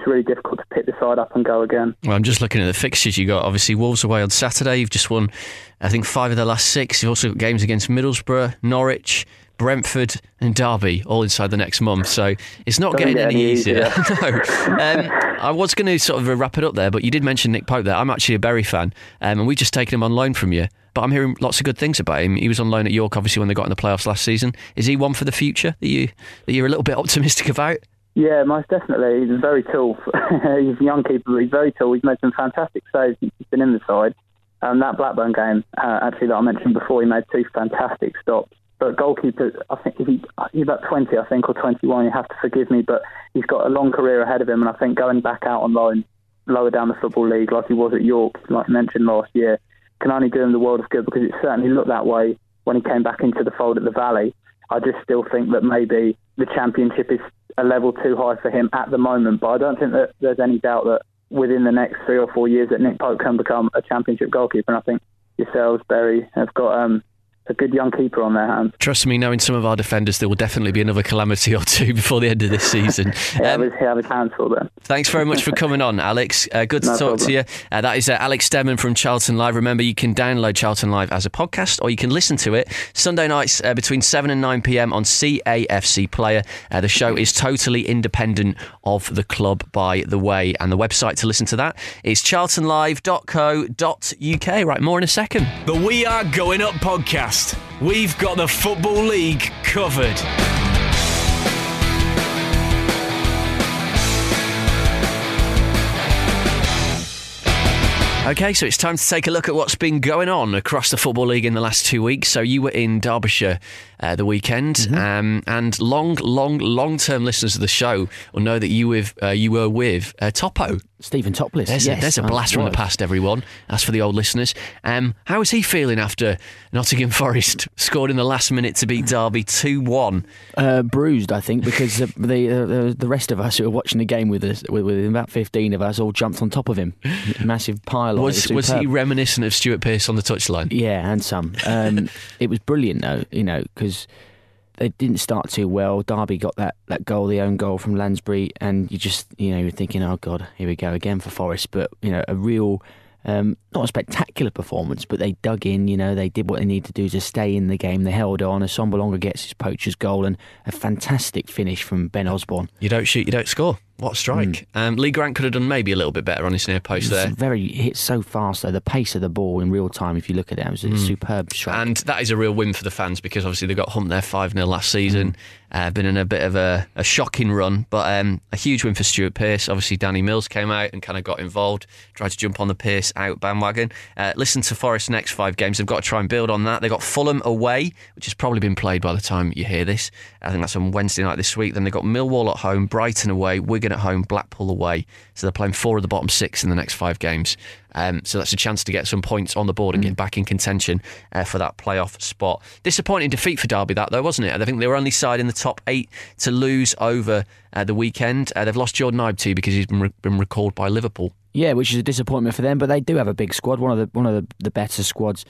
really difficult to pick the side up and go again. Well, I'm just looking at the fixtures you got. Obviously, Wolves away on Saturday. You've just won, I think, five of the last six. You've also got games against Middlesbrough, Norwich, Brentford and Derby all inside the next month. So it's not getting get any, any easier. easier. no. Um, I was going to sort of wrap it up there, but you did mention Nick Pope there. I'm actually a Bury fan, um, and we've just taken him on loan from you. But I'm hearing lots of good things about him. He was on loan at York, obviously, when they got in the playoffs last season. Is he one for the future that you that you're a little bit optimistic about? Yeah, most definitely. He's very tall. he's a young keeper, he's very tall. He's made some fantastic saves since he's been in the side. Um, that Blackburn game, uh, actually, that I mentioned before, he made two fantastic stops. But goalkeeper, I think he, he's about 20, I think, or 21. You have to forgive me, but he's got a long career ahead of him, and I think going back out on loan, lower down the football league, like he was at York, like I mentioned last year, can only do him the world of good because it certainly looked that way when he came back into the fold at the Valley. I just still think that maybe the championship is a level too high for him at the moment, but I don't think that there's any doubt that within the next three or four years that Nick Pope can become a championship goalkeeper. And I think yourselves, Bury, have got um, a good young keeper on their hands. Trust me, knowing some of our defenders, there will definitely be another calamity or two before the end of this season. yeah, Um, have a cancel then. Thanks very much for coming on, Alex. Uh, good to No talk to you. Uh, that is uh, Alex Stemman from Charlton Live. Remember, you can download Charlton Live as a podcast or you can listen to it Sunday nights uh, between 7 and 9 pm on CAFC Player. Uh, the show is totally independent of the club, by the way. And the website to listen to that is charltonlive.co.uk. Right, more in a second. The We Are Going Up podcast. We've got the Football League covered. Okay, so it's time to take a look at what's been going on across the Football League in the last two weeks. So you were in Derbyshire uh, the weekend, Mm-hmm. um, and long, long, long-term listeners of the show will know that you with uh, you were with uh, Topo. Stephen Topless. There's, yes, a, there's a blast from the past, everyone. That's for the old listeners. Um, how is he feeling after Nottingham Forest scored in the last minute to beat Derby two one? Uh, bruised, I think, because uh, the uh, the rest of us who were watching the game with us, with, with about fifteen of us, all jumped on top of him. Massive pile. Was was he reminiscent of Stuart Pearce on the touchline? Yeah, and some. Um, it was brilliant, though, you know, because they didn't start too well. Derby got that, that goal, the own goal from Lansbury, and you just you know you're thinking, oh god, here we go again for Forest. But you know a real. Um, not a spectacular performance, but they dug in. You know, they did what they needed to do to stay in the game. They held on. Assombalonga gets his poacher's goal and a fantastic finish from Ben Osborne. You don't shoot, you don't score. What a strike. Mm. Um, Lee Grant could have done maybe a little bit better on his near post It's there. very hit so fast though. The pace of the ball in real time, if you look at it, it was a mm. superb strike. And that is a real win for the fans because obviously they got humped there 5 0 last season. Mm. Uh, been in a bit of a, a shocking run, but um, a huge win for Stuart Pearce. Obviously, Danny Mills came out and kind of got involved, tried to jump on the Pearce out bandwagon. Uh, listen to Forest's next five games. They've got to try and build on that. They've got Fulham away, which has probably been played by the time you hear this. I think that's on Wednesday night this week. Then they've got Millwall at home, Brighton away, Wigan at home, Blackpool away. So they're playing four of the bottom six in the next five games. Um, so that's a chance to get some points on the board and get back in contention uh, for that playoff spot. Disappointing defeat for Derby, that though, wasn't it? I think they were only side in the top eight to lose over uh, the weekend. Uh, they've lost Jordan Ibe too because he's been, re- been recalled by Liverpool. Yeah, which is a disappointment for them, but they do have a big squad, one of the one of the, the better squads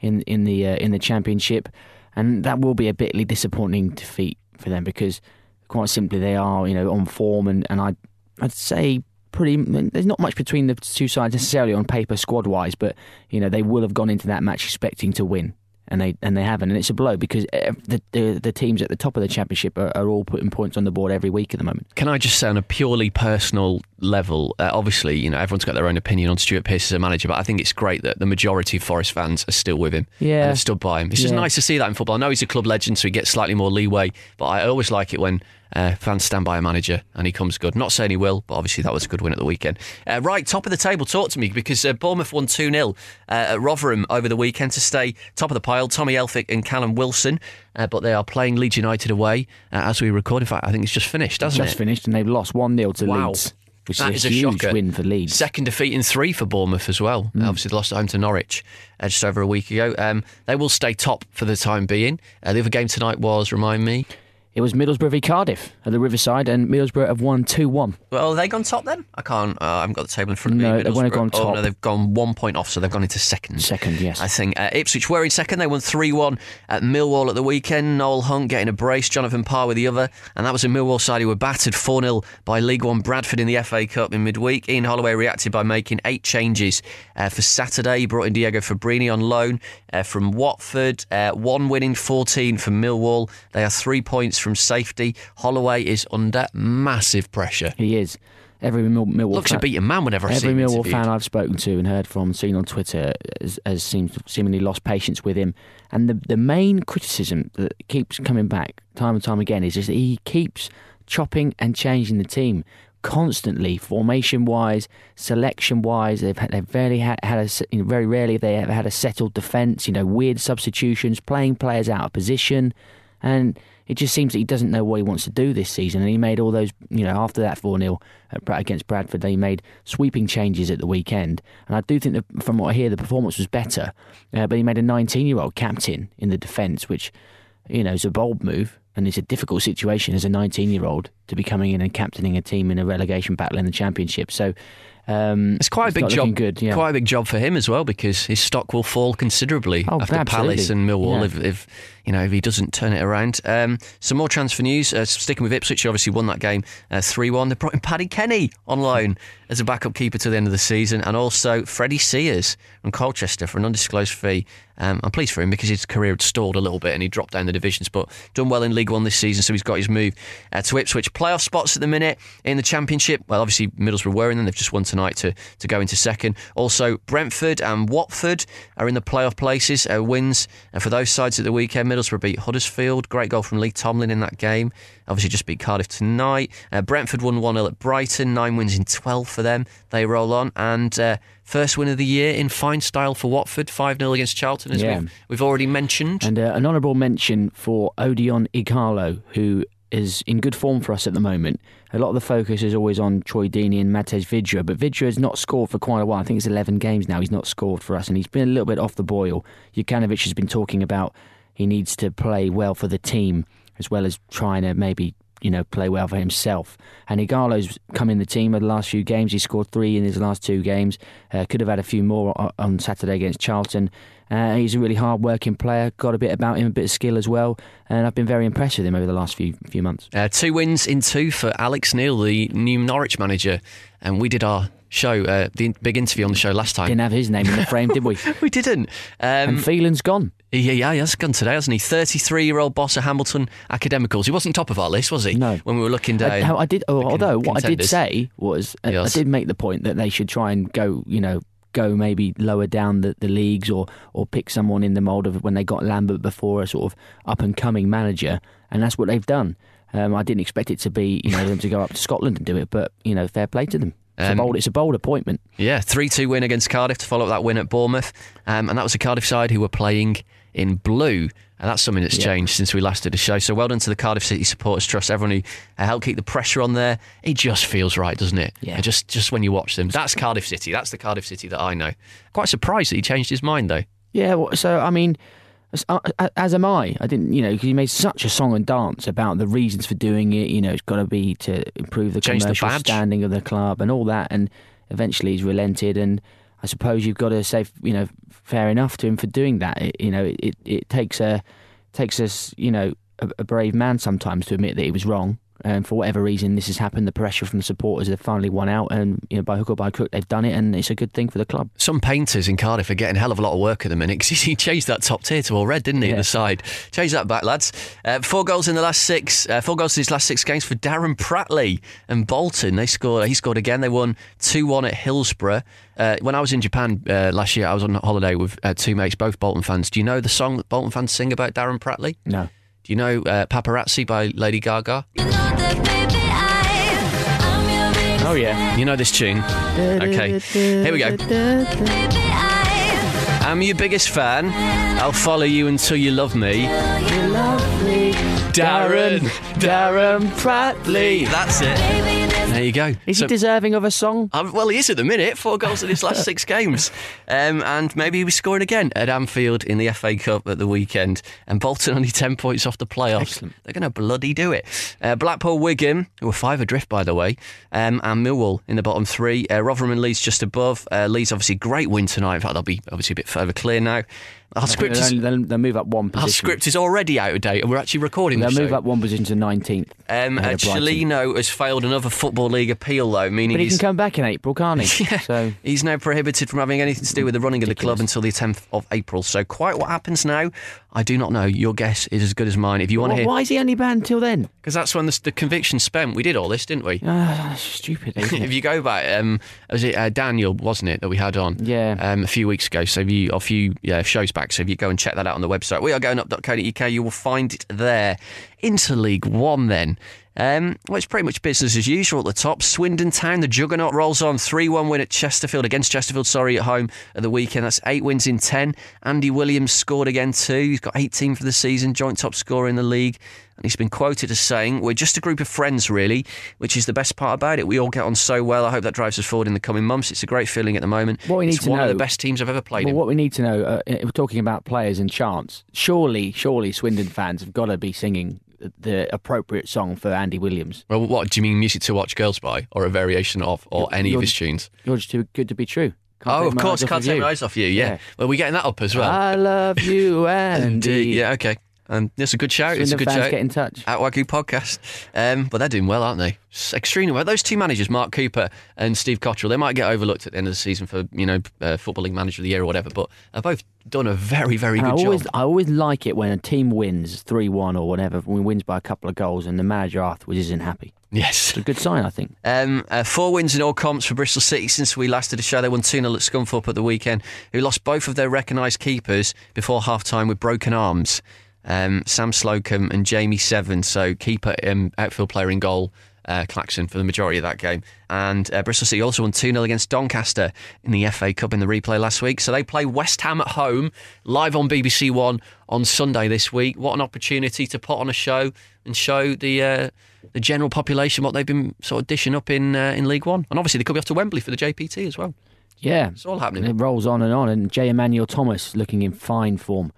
in in the uh, in the championship, and that will be a bitly disappointing defeat for them because quite simply they are you know on form and and I I'd say pretty there's not much between the two sides necessarily on paper squad wise, but you know they will have gone into that match expecting to win. And they and they haven't, and it's a blow because the the, the teams at the top of the championship are, are all putting points on the board every week at the moment. Can I just say on a purely personal level, uh, obviously, you know, everyone's got their own opinion on Stuart Pearce as a manager, but I think it's great that the majority of Forest fans are still with him Yeah. and have stood by him. It's just Yeah. nice to see that in football. I know he's a club legend, so he gets slightly more leeway, but I always like it when uh, fans stand by a manager and he comes good. Not saying he will, but obviously that was a good win at the weekend. Uh, right, top of the table, talk to me because uh, Bournemouth won 2 0 uh, at Rotherham over the weekend to stay top of the pile. Tommy Elphick and Callum Wilson, uh, but they are playing Leeds United away uh, as we record. In fact, I think it's just finished, hasn't Just it? Just finished, and they've lost one 0 to Wow. Leeds, which That is is a, a huge shocker. win for Leeds. Second defeat in three for Bournemouth as well. Mm. Obviously, they lost at home to Norwich uh, just over a week ago. Um, they will stay top for the time being. Uh, the other game tonight was, remind me, It was Middlesbrough v Cardiff at the Riverside, and Middlesbrough have won 2 1. well, have they gone top then? I can't, uh, I haven't got the table in front of me. No, they have gone Oh, no, top. they've gone one point off, so they've gone into second. Second, yes. I think uh, Ipswich were in second. They won 3 1 at Millwall at the weekend. Noel Hunt getting a brace, Jonathan Parr with the other. And that was a Millwall side who were battered 4 0 by League One Bradford in the FA Cup in midweek. Ian Holloway reacted by making eight changes uh, for Saturday. He brought in Diego Fabbrini on loan uh, from Watford. Uh, one winning 14 for Millwall. They are three points from safety. Holloway is under massive pressure. He is. Every Mill- Millwall Looks fan, a beaten man whenever I see every Millwall interviewed. fan I've spoken to and heard from, seen on Twitter, has, has seems seemingly lost patience with him. And the the main criticism that keeps coming back time and time again is just that he keeps chopping and changing the team constantly, formation wise, selection wise. They've had, they've rarely had, had a you know, very rarely have they ever had a settled defence. You know, weird substitutions, playing players out of position, and it just seems that he doesn't know what he wants to do this season. And he made all those, you know, after that 4 0 against Bradford, they made sweeping changes at the weekend. And I do think that, from what I hear, the performance was better. Uh, but he made a 19 year old captain in the defence, which, you know, is a bold move. And it's a difficult situation as a 19 year old to be coming in and captaining a team in a relegation battle in the Championship. So um, It's quite a big job. Good, yeah. Quite a big job for him as well because his stock will fall considerably Oh, after absolutely. Palace and Millwall Yeah. if, if you know if he doesn't turn it around. Um, some more transfer news. Uh, sticking with Ipswich, who obviously won that game three one. They brought in Paddy Kenny on loan as a backup keeper to the end of the season, and also Freddie Sears from Colchester for an undisclosed fee. Um, I'm pleased for him because his career had stalled a little bit and he dropped down the divisions, but done well in League One this season, so he's got his move uh, to Ipswich. Playoff spots at the minute in the Championship. Well, obviously Middlesbrough were in them; they've just won tonight to to go into second. Also, Brentford and Watford are in the playoff places. Uh, wins uh, for those sides at the weekend. Middlesbrough beat Huddersfield. Great goal from Lee Tomlin in that game. Obviously, just beat Cardiff tonight. Uh, Brentford won 1 0 at Brighton. Nine wins in 12 for them. They roll on. And uh, first win of the year in fine style for Watford. 5 0 against Charlton, as Yeah. we've, we've already mentioned. And uh, an honourable mention for Odion Ighalo, who is in good form for us at the moment. A lot of the focus is always on Troy Deeney and Matej Vydra, but Vydra has not scored for quite a while. I think it's 11 games now he's not scored for us, and he's been a little bit off the boil. Jokanovic has been talking about he needs to play well for the team as well as trying to maybe you know play well for himself. And Ighalo's come in the team over the last few games. He scored three in his last two games. Uh, could have had a few more on Saturday against Charlton. Uh, he's a really hard working player, got a bit about him, a bit of skill as well, and I've been very impressed with him over the last few few months. Uh, two wins in two for Alex Neil, the new Norwich manager. And we did our show, uh, the big interview on the show last time. Didn't have his name in the frame, did we? we didn't. Um, And Phelan's gone. yeah, yeah, he has gone today, hasn't he? 33 year old boss of Hamilton Academicals. He wasn't top of our list, was he? No. When we were looking down. I, I did, oh, although what I did say was, uh, I did make the point that they should try and go, you know, go maybe lower down the, the leagues or or pick someone in the mould of when they got Lambert before a sort of up and coming manager, and that's what they've done. Um, I didn't expect it to be, you know, them to go up to Scotland and do it, but you know, fair play to them. It's, Um, a bold, it's a bold appointment. Yeah, 3 2 win against Cardiff to follow up that win at Bournemouth. Um, and that was a Cardiff side who were playing in blue. And that's something that's Yeah. changed since we last did a show. So well done to the Cardiff City supporters. Trust everyone who uh, helped keep the pressure on there. It just feels right, doesn't it? Yeah. Just just when you watch them. That's Cardiff City. That's the Cardiff City that I know. Quite surprised that he changed his mind, though. Yeah, so I mean, as, uh, as am I. I didn't, you know, because he made such a song and dance about the reasons for doing it. You know, it's got to be to improve the Change commercial badge. standing of the club and all that. And eventually, he's relented. And I suppose you've got to say, you know, fair enough to him for doing that. It, you know, it it takes a takes us, you know, a, a brave man sometimes to admit that he was wrong. And for whatever reason, this has happened. The pressure from the supporters have finally won out, and you know, by hook or by crook, they've done it, and it's a good thing for the club. Some painters in Cardiff are getting a hell of a lot of work at the minute because he changed that top tier to all red, didn't he? Yeah. The side. Change that back, lads. Uh, four goals in the last six. Uh, four goals in his last six games for Darren Pratley and Bolton. They scored. He scored again. They won two one at Hillsborough. Uh, when I was in Japan uh, last year, I was on holiday with uh, two mates, both Bolton fans. Do you know the song that Bolton fans sing about Darren Pratley? No. Do you know uh, Paparazzi by Lady Gaga? Oh yeah. You know this tune? Okay, here we go. I'm your biggest fan. I'll follow you until you love me. Darren, Darren Pratley. That's it. There you go. Is So- he deserving of a song? um, well, he is at the minute. Four goals in his last six games. Um, and maybe he'll be scoring again at Anfield in the FA Cup at the weekend. And Bolton only 10 points off the playoffs. Excellent. They're going to bloody do it. Uh, Blackpool, Wigan, who are five adrift, by the way, um, and Millwall in the bottom three. Uh, Rotherham and Leeds just above. Uh, Leeds, obviously, great win tonight. In fact, they'll be obviously a bit further clear now. Our script, They'll, is, they'll, they'll move up one our script is already out of date, and we're actually recording They'll the move show. up one position to 19th. Um, uh, ahead of Brighton. Cellino has failed another Football League appeal, though, meaning But he can come back in April, can't he? Yeah. So He's now prohibited from having anything to do with the running of the club until the 10th of April. So, quite what happens now, I do not know. Your guess is as good as mine. If you want to hear, why is he only banned till then? because that's when the, the conviction's spent. We did all this, didn't we? Ah, that's stupid. Isn't if you go back, um, was it uh, Daniel, wasn't it, that we had on? Yeah. Um, a few weeks ago. So if you, a few yeah, shows back. So if you go and check that out on the website, we are going up.co.uk. You will find it there. Into League One, then. Um, well, it's pretty much business as usual at the top. Swindon Town, the juggernaut rolls on. 3 1 win at Chesterfield, against Chesterfield, sorry, at home at the weekend. That's eight wins in 10. Andy Williams scored again, too. He's got 18 for the season, joint top scorer in the league. And he's been quoted as saying, We're just a group of friends, really, which is the best part about it. We all get on so well. I hope that drives us forward in the coming months. It's a great feeling at the moment. What we need it's to one of the best teams I've ever played Well, in. what we need to know, uh, we're talking about players and chants. Surely, surely Swindon fans have got to be singing the appropriate song for Andy Williams. Well, what do you mean, music to watch girls by, or a variation of, or any of you're- his tunes? You're just too good to be true. Can't oh, of course, can't take my eyes off you. Yeah. Yeah. Well, we're getting that up as well. I love you, Andy. yeah, okay. Um, it's a good shout. it's a good shout. get in touch. At Wagyu podcast. Um, but they're doing well, aren't they? Extremely well. Those two managers, Mark Cooper and Steve Cotterill, they might get overlooked at the end of the season for, you know, uh, Football League Manager of the Year or whatever, but they've both done a very, very And good I always, job. I always like it when a team wins three one or whatever, when wins by a couple of goals, and the manager afterwards isn't happy. Yes. It's a good sign, I think. Um, uh, four wins in all comps for Bristol City since we last did a show. They won 2 0 at Scunthorpe at the weekend, who lost both of their recognised keepers before half time with broken arms. Um, Sam Slocombe and Jamie Severn, so keeper, um, outfield player in goal, uh, Claxon for the majority of that game. And uh, Bristol City also won 2 0 against Doncaster in the FA Cup in the replay last week. So they play West Ham at home, live on BBC One on Sunday this week. What an opportunity to put on a show and show the. Uh, the general population, what they've been sort of dishing up in uh, in League One, and obviously they could be off to Wembley for the JPT as well. Yeah. It's all happening. It rolls on and on. And Jay Emmanuel-Thomas looking in fine form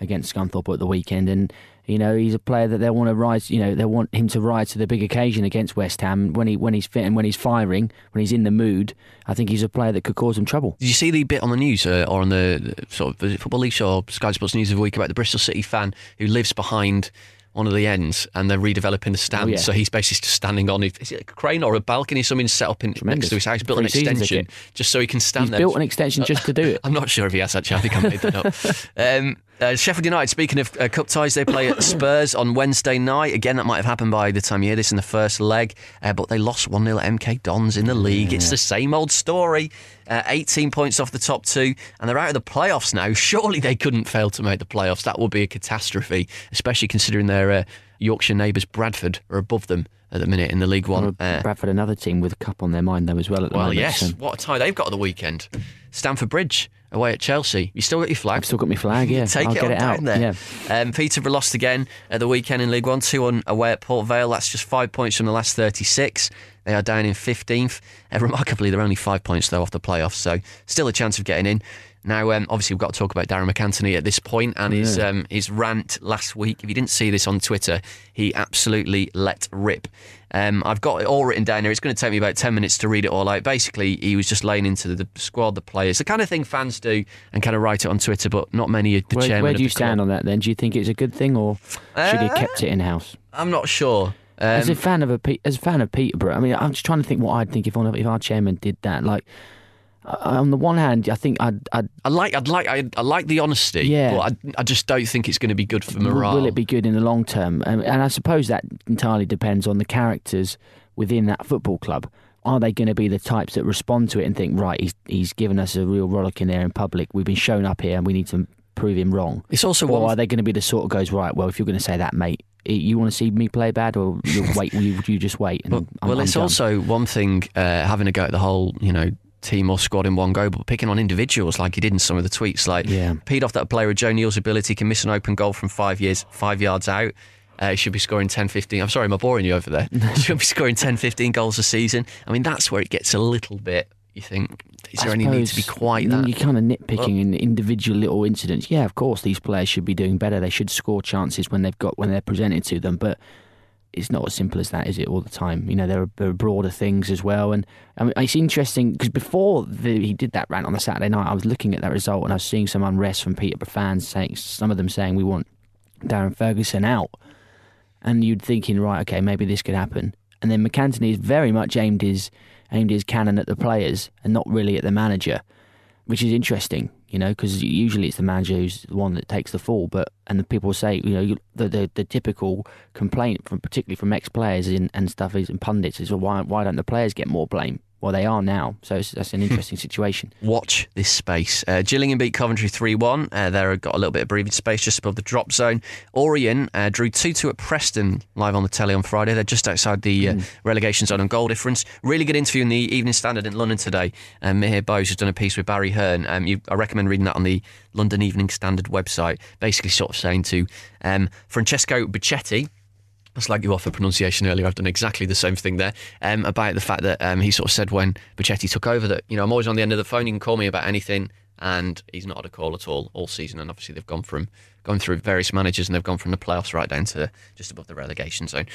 against Scunthorpe at the weekend. And You know, he's a player that they want to rise. You know, they want him to rise to the big occasion against West Ham when he when he's fit and when he's firing, when he's in the mood. I think he's a player that could cause them trouble. Did you see the bit on the news uh, or on the sort of Football League show or Sky Sports News of the week about the Bristol City fan who lives behind one of the ends and they're redeveloping the stand. Oh, yeah. So he's basically just standing on is it a crane or a balcony, something set up in next to his house, built an extension just so he can stand He's there. built an extension just to do it. I'm not sure if he has actually. I think I made that up. Um, uh, Sheffield United, speaking of uh, cup ties, they play at Spurs on Wednesday night. Again, that might have happened by the time you hear this in the first leg, uh, but they lost 1 0 at MK Dons in the league. It's the same old story. Uh, 18 points off the top two, and they're out of the playoffs now. Surely they couldn't fail to make the playoffs. That would be a catastrophe, especially considering their uh, Yorkshire neighbours, Bradford, are above them at the minute in the League One. Uh, Bradford, another team with a cup on their mind though as well at the well, moment. yes. so What a tie they've got at the weekend. Stamford Bridge away at Chelsea. You still got your flag? I've still got my flag. Yeah, Take I'll it get on it down out. there. Yeah. Um, Peterborough lost again at the weekend in League One, 2 1 away at Port Vale. That's just five points from the last 36. They are down in 15th. Uh, remarkably, they're only five points, though, off the playoffs, so still a chance of getting in. Now, um, obviously, we've got to talk about Darragh MacAnthony at this point and his um, his rant last week. If you didn't see this on Twitter, he absolutely let rip. Um, I've got it all written down here. It's going to take me about 10 minutes to read it all out. Basically, he was just laying into the squad, the players, the kind of thing fans do and kind of write it on Twitter, but not many of the Where, chairman where do you the club. stand on that then? Do you think it's a good thing or should he have Uh, kept it in house? I'm not sure. Um, As a fan of a as a fan of Peterborough, I mean, I'm just trying to think what I'd think if one of, if our chairman did that. Like, uh, on the one hand, I think I'd, I'd I like, I'd like, I, I like the honesty. Yeah. but I, I just don't think it's going to be good for morale. will it be good in the long term? And, and I suppose that entirely depends on the characters within that football club. Are they going to be the types that respond to it and think, right, he's he's given us a real rollick in there in public. We've been shown up here, and we need to prove him wrong. It's also Or one. are they going to be the sort of goes right? Well, if you're going to say that, mate, you want to see me play bad, or you wait? You, you just wait. And Well, I'm, well I'm it's also one thing uh, having a go at the whole, you know, team or squad in one go, but picking on individuals like he did in some of the tweets, like Yeah. peed off that a player with Joe Neal's ability can miss an open goal from five years, five yards out. Uh, he should be scoring 10, 15. I'm sorry, am I boring you over there? he should be scoring 10, 15 goals a season. I mean, that's where it gets a little bit. You think, is I there any need to be quite that? You're kind of nitpicking in individual little incidents. Yeah, of course, these players should be doing better. They should score chances when they've got when they're presented to them. But it's not as simple as that, is it? All the time, you know, there are, there are broader things as well. And I mean, it's interesting because before the, he did that rant on the Saturday night, I was looking at that result and I was seeing some unrest from Peterborough fans saying some of them saying we want Darren Ferguson out, and you'd thinking right, okay, maybe this could happen. And then MacAnthony is very much aimed his aimed his cannon at the players and not really at the manager, which is interesting, you know, because usually it's the manager who's the one that takes the fall. But and the people say, you know, you- the the, the typical complaint from particularly from ex players and, and stuff is and pundits is well, why why don't the players get more blame? Well, they are now, so it's, that's an interesting situation. watch this space. Uh, Gillingham beat Coventry 3 1. Uh, they've got a little bit of breathing space just above the drop zone. Orient uh, drew 2 2 at Preston live on the telly on Friday. They're just outside the uh, relegation zone on goal difference. Really good interview in the Evening Standard in London today. Um, Mihir Bose has done a piece with Barry Hearn. Um, you, I recommend reading that on the London Evening Standard website. Basically, sort of saying to um, Francesco Bichetti, I slag you off for pronunciation earlier. I've done exactly the same thing there um, about the fact that um, he sort of said when Bichetti took over that you know I'm always on the end of the phone. You can call me about anything, and he's not had a call at all all season. And obviously they've gone from going through various managers and they've gone from the playoffs right down to just above the relegation zone.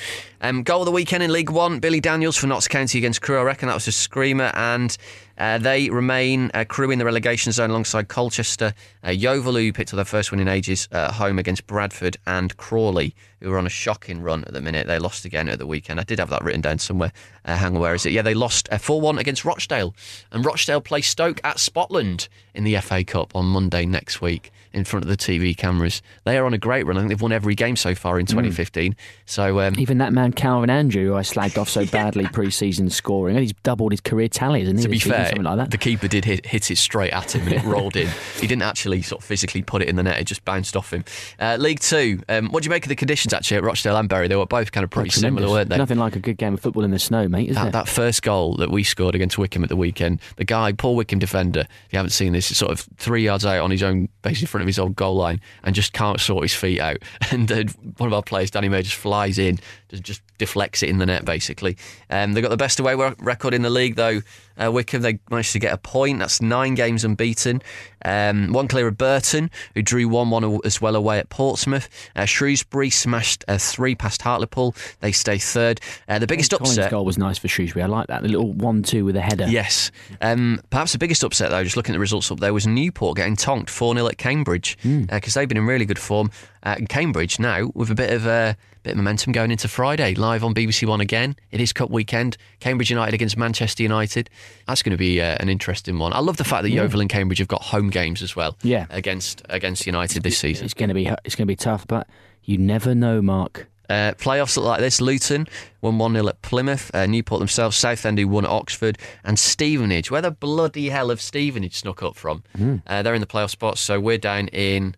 Um, goal of the weekend in League One: Billy Daniels for Notts County against Crewe. I reckon that was a screamer, and uh, they remain uh, Crewe in the relegation zone alongside Colchester. Uh, Yeovil, who picked up their first win in ages uh, at home against Bradford, and Crawley, who are on a shocking run at the minute. They lost again at the weekend. I did have that written down somewhere. Uh, hang on, where is it? Yeah, they lost uh, 4 1 against Rochdale. And Rochdale play Stoke at Spotland in the FA Cup on Monday next week in front of the TV cameras. They are on a great run. I think they've won every game so far in 2015. So, um, Even that man Calvin Andrew, who I slagged off so badly pre-season scoring, and he's doubled his career tally, hasn't he? to be fair, something like that. the keeper did hit, hit it straight at him and it rolled in. He didn't actually sort of physically put it in the net; it just bounced off him. Uh, League Two. Um, what do you make of the conditions actually at Rochdale and Bury? They were both kind of pretty similar, weren't they? Nothing like a good game of football in the snow, mate, is That, there? that first goal that we scored against Wycombe at the weekend, the guy, Paul Wycombe defender, if you haven't seen this, is sort of three yards out on his own, basically in front of his own goal line, and just can't sort his feet out. And uh, one of our players, Danny Mayor, just flies in, just deflects it in the net, basically. Um, they've got the best away record in the league, though, Uh, Wycombe, they managed to get a point. That's nine games unbeaten. Um, one clear of Burton, who drew 1 1 as well away at Portsmouth. Uh, Shrewsbury smashed uh, three past Hartlepool. They stay third. Uh, the biggest Collins' upset. goal was nice for Shrewsbury. I like that. The little one-two with a header. Yes. Um, perhaps the biggest upset, though, just looking at the results up there, was Newport getting tonked 4 0 at Cambridge because they've been in really good form. Uh, and Cambridge now with a bit of uh, bit of momentum going into Friday, live on BBC One again. It is Cup weekend. Cambridge United against Manchester United. That's going to be uh, an interesting one. I love the fact that Yeovil and Cambridge have got home games as well. Yeah. Against against United this season. It's going to be it's going to be tough, but you never know, Mark. Uh, playoffs look like this Luton won 1 0 at Plymouth, uh, Newport themselves, Southend who won at Oxford, and Stevenage. Where the bloody hell have Stevenage snuck up from? Uh, they're in the playoff spots, so we're down in.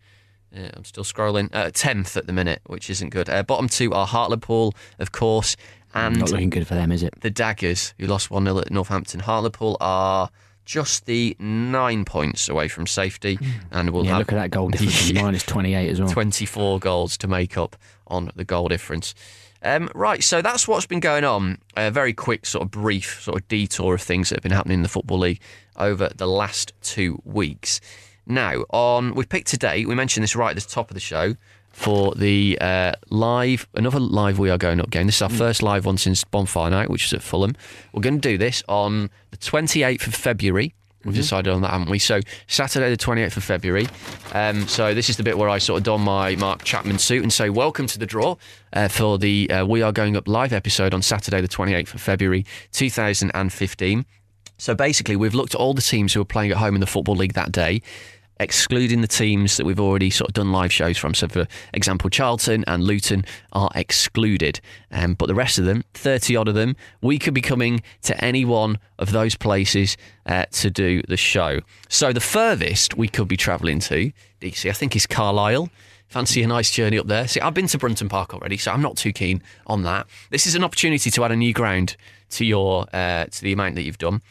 Uh, I'm still scrolling. Uh, 10th at the minute, which isn't good. Uh, bottom two are Hartlepool, of course, and Not looking good for them, is it? the Daggers, who lost 1 0 at Northampton. Hartlepool are just the nine points away from safety, and we'll Yeah, have look at that goal difference. Minus 28 as well. 24 goals to make up on the goal difference. Um, right, so that's what's been going on. A very quick, sort of brief, sort of detour of things that have been happening in the Football League over the last two weeks. Now, on we picked today, we mentioned this right at the top of the show for the uh, live, another live We Are Going Up game. This is our first live one since Bonfire Night, which is at Fulham. We're going to do this on the 28th of February. We've decided on that, haven't we? So Saturday, the 28th of February. Um, so this is the bit where I sort of don my Mark Chapman suit and say welcome to the draw uh, for the uh, We Are Going Up live episode on Saturday, the 28th of February, 2015. So basically, we've looked at all the teams who are playing at home in the Football League that day, excluding the teams that we've already sort of done live shows from. So, for example, Charlton and Luton are excluded. Um, but the rest of them, 30 odd of them, we could be coming to any one of those places uh, to do the show. So, the furthest we could be travelling to, DC, I think is Carlisle. Fancy a nice journey up there. See, I've been to Brunton Park already, so I'm not too keen on that. This is an opportunity to add a new ground to your uh, to the amount that you've done.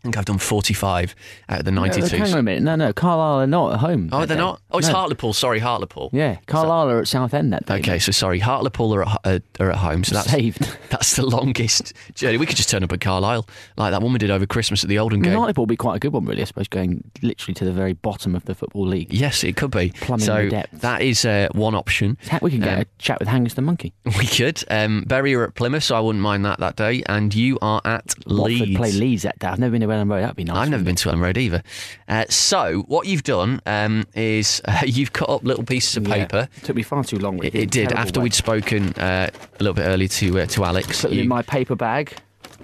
I think I've done 45 out of the No, 92. hang on a minute. No, no. Carlisle are not at home. oh, they're day. not? Oh, it's No. Hartlepool. Sorry, Hartlepool. Yeah, Carlisle are at Southend that day. Okay, so sorry, Hartlepool are at, uh, are at home, so that's Saved. that's the longest journey. We could just turn up at Carlisle, like that woman did over Christmas at the Oldham mean, game. Hartlepool will be quite a good one, really. I suppose going literally to the very bottom of the football league. Yes, it could be. Plumbing so the depths. that is uh, one option. We can get Um, a chat with Hangers the Monkey. We could. Um, Bury are at Plymouth, so I wouldn't mind that that day. And you are at Watford Leeds. play Leeds that day. I've never been Road. That'd be nice. I've never been to Elland Road either. Uh, so what you've done um, is uh, you've cut up little pieces of it? Yeah. paper. Took me far too long. It, it did. After way. we'd spoken uh, a little bit earlier to uh, to Alex, put them you, in my paper bag.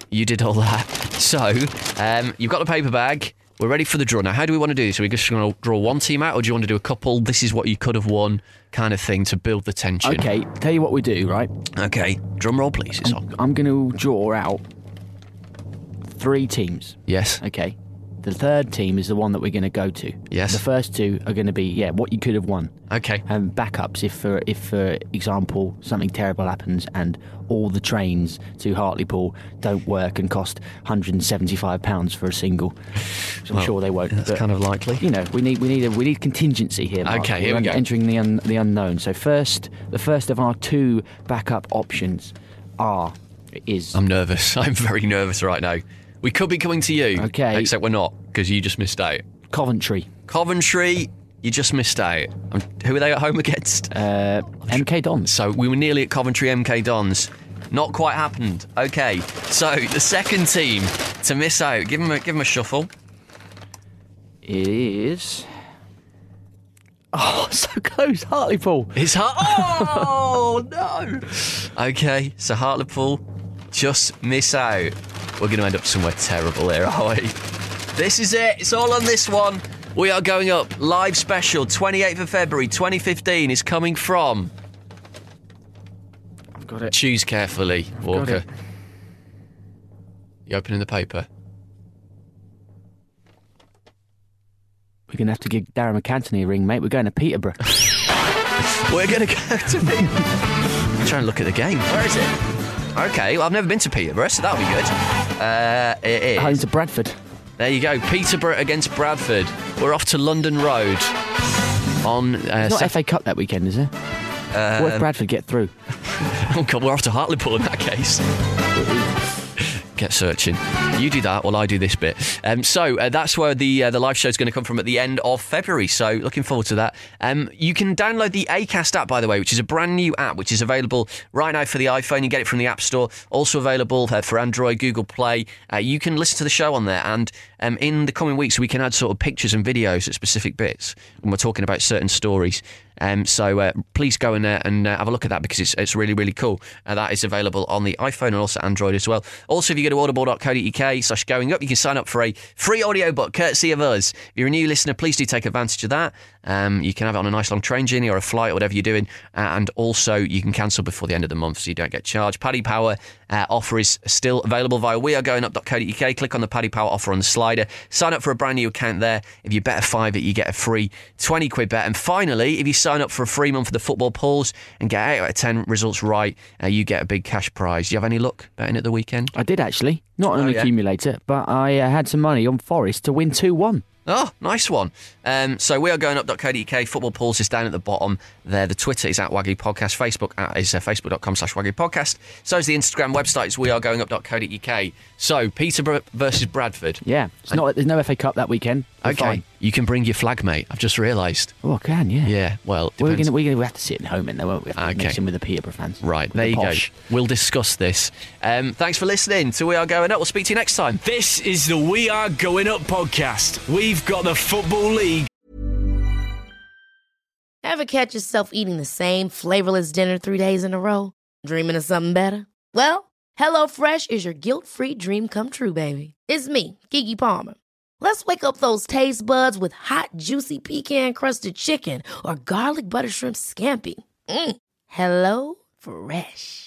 you did all that. So um, you've got the paper bag. We're ready for the draw now. How do we want to do this? Are we just going to draw one team out, or do you want to do a couple? This is what you could have won, kind of thing, to build the tension. Okay, tell you what we do, right? Okay. Drum roll, please. It's on. I'm going to draw out three teams. Yes. Okay. The third team is the one that we're going to go to. Yes. The first two are going to be yeah what you could have won Okay. and backups if for if for example something terrible happens and all the trains to Hartlepool don't work and cost 175 pounds for a single. I'm Well, sure they won't. That's but, kind of likely. you know we need we need a, we need contingency here. Mark. Okay, here We're we go. Entering the un, the unknown. So first the first of our two backup options are is I'm nervous. I'm very nervous right now. We could be coming to you. Okay. Except we're not, because you just missed out. Coventry. Coventry, you just missed out. Um, who are they at home against? Uh, MK Dons. So we were nearly at Coventry MK Dons. Not quite happened. Okay. So the second team to miss out. Give them a, give them a shuffle. is. Oh, so close, Hartlepool. It's Hart. Oh no. Okay. So Hartlepool just miss out. We're going to end up somewhere terrible here, are we? This is it. It's all on this one. We are going up live special 28th of February 2015 is coming from. I've got it. Choose carefully, Walker. it. You opening the paper? We're going to have to give Darragh MacAnthony a ring, mate. We're going to Peterborough. We're going to go to. I'm trying to look at the game. Where is it? Okay, well, I've never been to Peterborough, so that'll be good. Uh, it Home to Bradford. There you go. Peterborough against Bradford. We're off to London Road on. Uh, Not Sat- FA Cup that weekend, is there? what if Bradford get through? oh God, we're off to Hartlepool in that case. get searching. You do that while I do this bit. Um, so uh, that's where the uh, the live show is going to come from at the end of February. So looking forward to that. Um, you can download the Acast app, by the way, which is a brand new app which is available right now for the iPhone. You get it from the App Store. Also available uh, for Android, Google Play. Uh, you can listen to the show on there, and um, in the coming weeks we can add sort of pictures and videos at specific bits when we're talking about certain stories. Um, so uh, please go in there and uh, have a look at that because it's, it's really, really cool. Uh, that is available on the iPhone and also Android as well. Also, if you go to audible.co.uk slash going up, you can sign up for a free audiobook courtesy of us. If you're a new listener, please do take advantage of that. Um, you can have it on a nice long train journey or a flight or whatever you're doing. Uh, and also, you can cancel before the end of the month so you don't get charged. Paddy Power uh, offer is still available via wearegoingup.co.uk. Click on the Paddy Power offer on the slider. Sign up for a brand new account there. If you bet a fiver, you get a free 20 quid bet. And finally, if you sign up for a free month for the football polls and get 8 out of 10 results right, uh, you get a big cash prize. Do you have any luck betting at the weekend? I did actually. Not an Oh, yeah. accumulator, but I uh, had some money on Forest to win 2 1. Oh, nice one. Um, so we are going up.co.uk. Football polls is down at the bottom there. The Twitter is at Waggy Podcast. Facebook at, is uh, facebook.com slash Waggy Podcast. So is the Instagram website. Is we are going up.co.uk. So Peterborough versus Bradford. Yeah. It's not, there's no FA Cup that weekend. We're Okay. fine. You can bring your flag, mate. I've just realised. Oh, I can, yeah. Yeah, well, We're gonna, we're gonna have to sit at home in there, won't we? Have to Okay. Mix in with the Peterborough fans. Right, there the you posh. go. We'll discuss this. Um, thanks for listening to We Are Going Up. We'll speak to you next time. This is the We Are Going Up podcast. We've got the Football League. Ever catch yourself eating the same flavorless dinner three days in a row? Dreaming of something better? Well, HelloFresh is your guilt-free dream come true, baby. It's me, Keke Palmer. Let's wake up those taste buds with hot, juicy pecan-crusted chicken or garlic butter shrimp scampi. Mm. Hello Fresh.